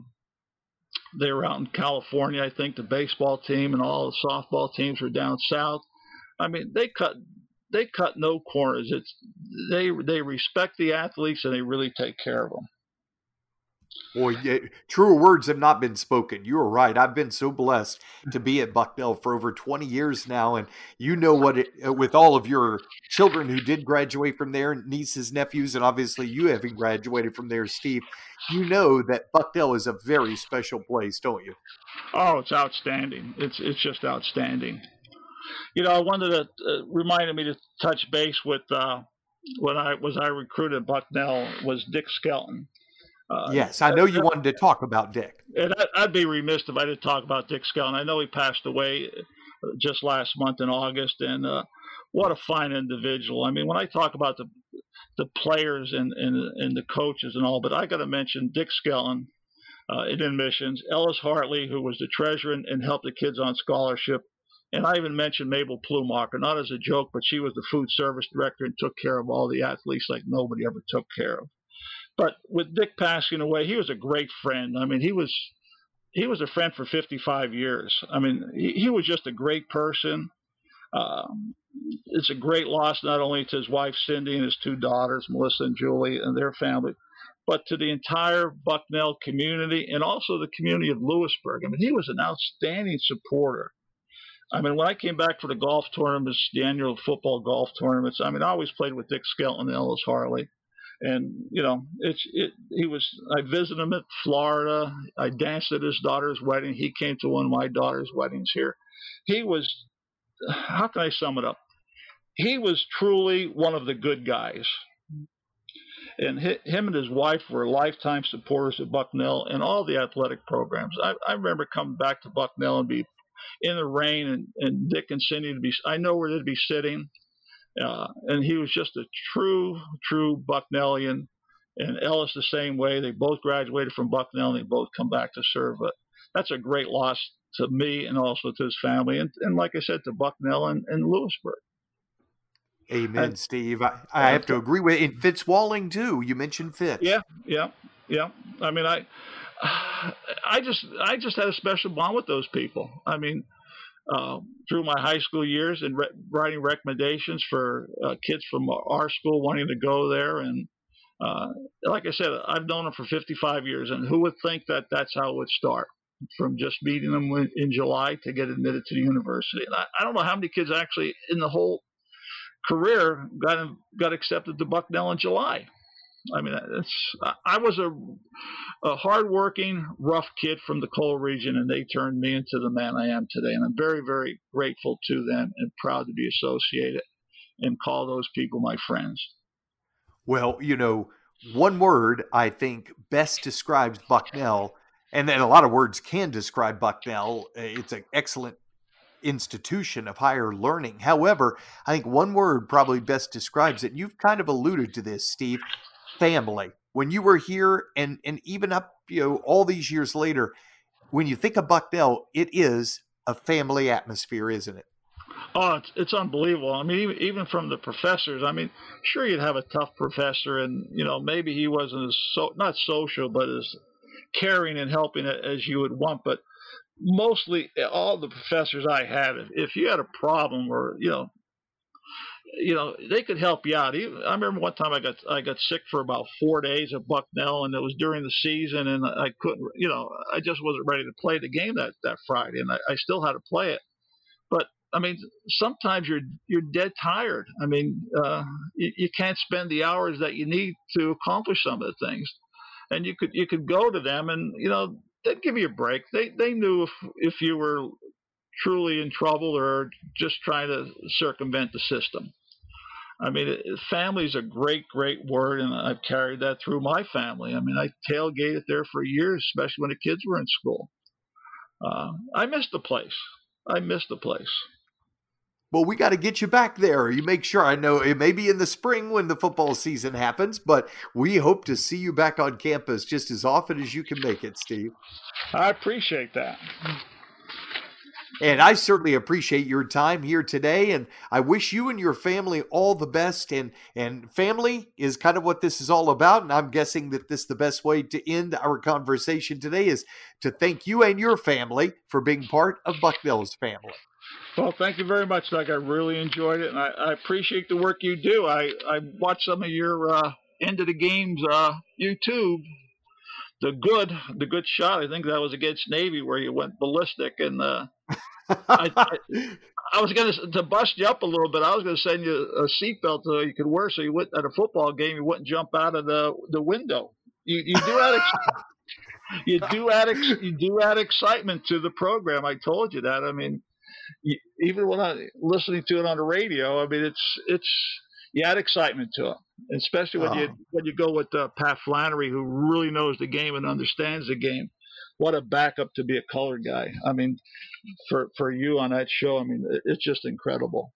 they were out in California. I think the baseball team and all the softball teams were down south. I mean they cut they cut no corners. It's they they respect the athletes and they really take care of them. Boy, yeah, truer words have not been spoken. You are right. I've been so blessed to be at Bucknell for over 20 years now. And you know what, it, uh, with all of your children who did graduate from there, nieces, nephews, and obviously you having graduated from there, Steve, you know that Bucknell is a very special place, don't you? Oh, it's outstanding. It's, it's just outstanding. You know, I wanted to uh, reminded me to touch base with uh, when I was I recruited Bucknell was Dick Skelton uh, yes, I know you wanted to talk about Dick. And I'd be remiss if I didn't talk about Dick Skelton. I know he passed away uh, just last month in August, and uh, what a fine individual. I mean, when I talk about the the players and and, and the coaches and all, but I got to mention Dick Skelton uh, in admissions, Ellis Hartley, who was the treasurer and, and helped the kids on scholarship, and I even mentioned Mabel Plumacher, not as a joke, but she was the food service director and took care of all the athletes like nobody ever took care of. But with Dick passing away, he was a great friend. I mean, he was he was a friend for 55 years. I mean, he, he was just a great person. Um, it's a great loss not only to his wife Cindy and his two daughters, Melissa and Julie, and their family, but to the entire Bucknell community and also the community of Lewisburg. I mean, he was an outstanding supporter. I mean, when I came back for the golf tournaments, the annual football golf tournaments, I mean, I always played with Dick Skelton and Ellis Hartley and you know it's it he was i visited him at florida. I danced at his daughter's wedding. He came to one of my daughter's weddings here. He was how can i sum it up? He was truly one of the good guys. And him and his wife were lifetime supporters of bucknell and all the athletic programs. I, I remember coming back to bucknell and be in the rain and, and dick and cindy to be i know where they'd be sitting uh, and he was just a true, true Bucknellian. And Ellis the same way. They both graduated from Bucknell and they both come back to serve. But that's a great loss to me and also to his family. And, and like I said, to Bucknell and, and Lewisburg. Amen, and, Steve. I, I have to agree with in Fitz Walling too. You mentioned Fitz. Yeah, yeah, yeah. I mean, I, I just, I just had a special bond with those people. I mean, uh, through my high school years and re- writing recommendations for uh, kids from our school wanting to go there. And uh, like I said, I've known them for 55 years, and who would think that that's how it would start? From just meeting them in July to get admitted to the university. And I, I don't know how many kids actually in the whole career got got accepted to Bucknell in July. I mean, I was a, a hardworking, rough kid from the coal region, and they turned me into the man I am today. And I'm very, very grateful to them and proud to be associated and call those people my friends. Well, you know, one word I think best describes Bucknell, and then a lot of words can describe Bucknell. It's an excellent institution of higher learning. However, I think one word probably best describes it. You've kind of alluded to this, Steve, family. When you were here and and even up, you know, all these years later, when you think of Bucknell, it is a family atmosphere, isn't it? Oh, it's, it's unbelievable. I mean, even, even from the professors. I mean, sure you'd have a tough professor, and you know maybe he wasn't as so not social, but as caring and helping as you would want. But mostly all the professors I had, if you had a problem or you know you know, they could help you out. I remember one time I got I got sick for about four days at Bucknell, and it was during the season, and I couldn't, you know, I just wasn't ready to play the game that that Friday, and I, I still had to play it. But I mean, sometimes you're you're dead tired. I mean, uh, you, you can't spend the hours that you need to accomplish some of the things, and you could you could go to them, and you know, they'd give you a break. They they knew if if you were truly in trouble or just trying to circumvent the system. I mean, family is a great, great word, and I've carried that through my family. I mean, I tailgated there for years, especially when the kids were in school. Uh, I missed the place. I miss the place. Well, we got to get you back there. You make sure. I know it may be in the spring when the football season happens, but we hope to see you back on campus just as often as you can make it, Steve. I appreciate that. And I certainly appreciate your time here today. And I wish you and your family all the best. And, and family is kind of what this is all about. And I'm guessing that this the best way to end our conversation today is to thank you and your family for being part of Bucknell's family. Well, thank you very much, Doug. I really enjoyed it, and I, I appreciate the work you do. I, I watched some of your uh, end of the games uh, YouTube. The good, the good shot. I think that was against Navy where you went ballistic, and uh, I, I, I, was going to to bust you up a little bit. I was going to send you a seatbelt so you could wear, so you went at a football game, you wouldn't jump out of the the window. You you do add ex- you do add ex- you do add excitement to the program. I told you that. I mean, you, even when I listening to it on the radio, I mean, it's it's you add excitement to it, especially when oh. you when you go with uh, Pat Flannery, who really knows the game and understands the game. What a backup to be a colored guy. I mean, for for you on that show, I mean, it's just incredible.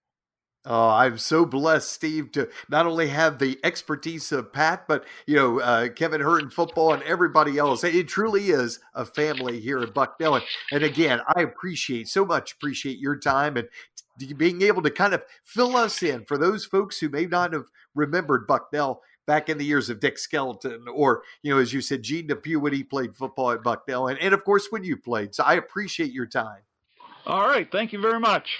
Oh, I'm so blessed, Steve, to not only have the expertise of Pat, but you know uh, Kevin Hurt football and everybody else. It truly is a family here at Bucknell. And, and again, I appreciate so much appreciate your time and being able to kind of fill us in for those folks who may not have remembered Bucknell back in the years of Dick Skelton, or you know, as you said, Gene Depew when he played football at Bucknell, and, and of course when you played. So I appreciate your time. All right, thank you very much.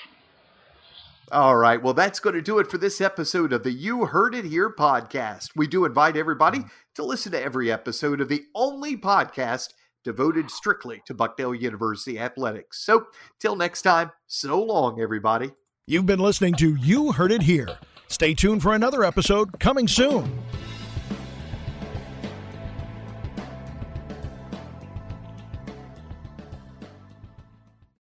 All right. Well, that's going to do it for this episode of the You Herd It Here podcast. We do invite everybody to listen to every episode of the only podcast devoted strictly to Bucknell University athletics. So, till next time, so long, everybody. You've been listening to You Herd It Here. Stay tuned for another episode coming soon.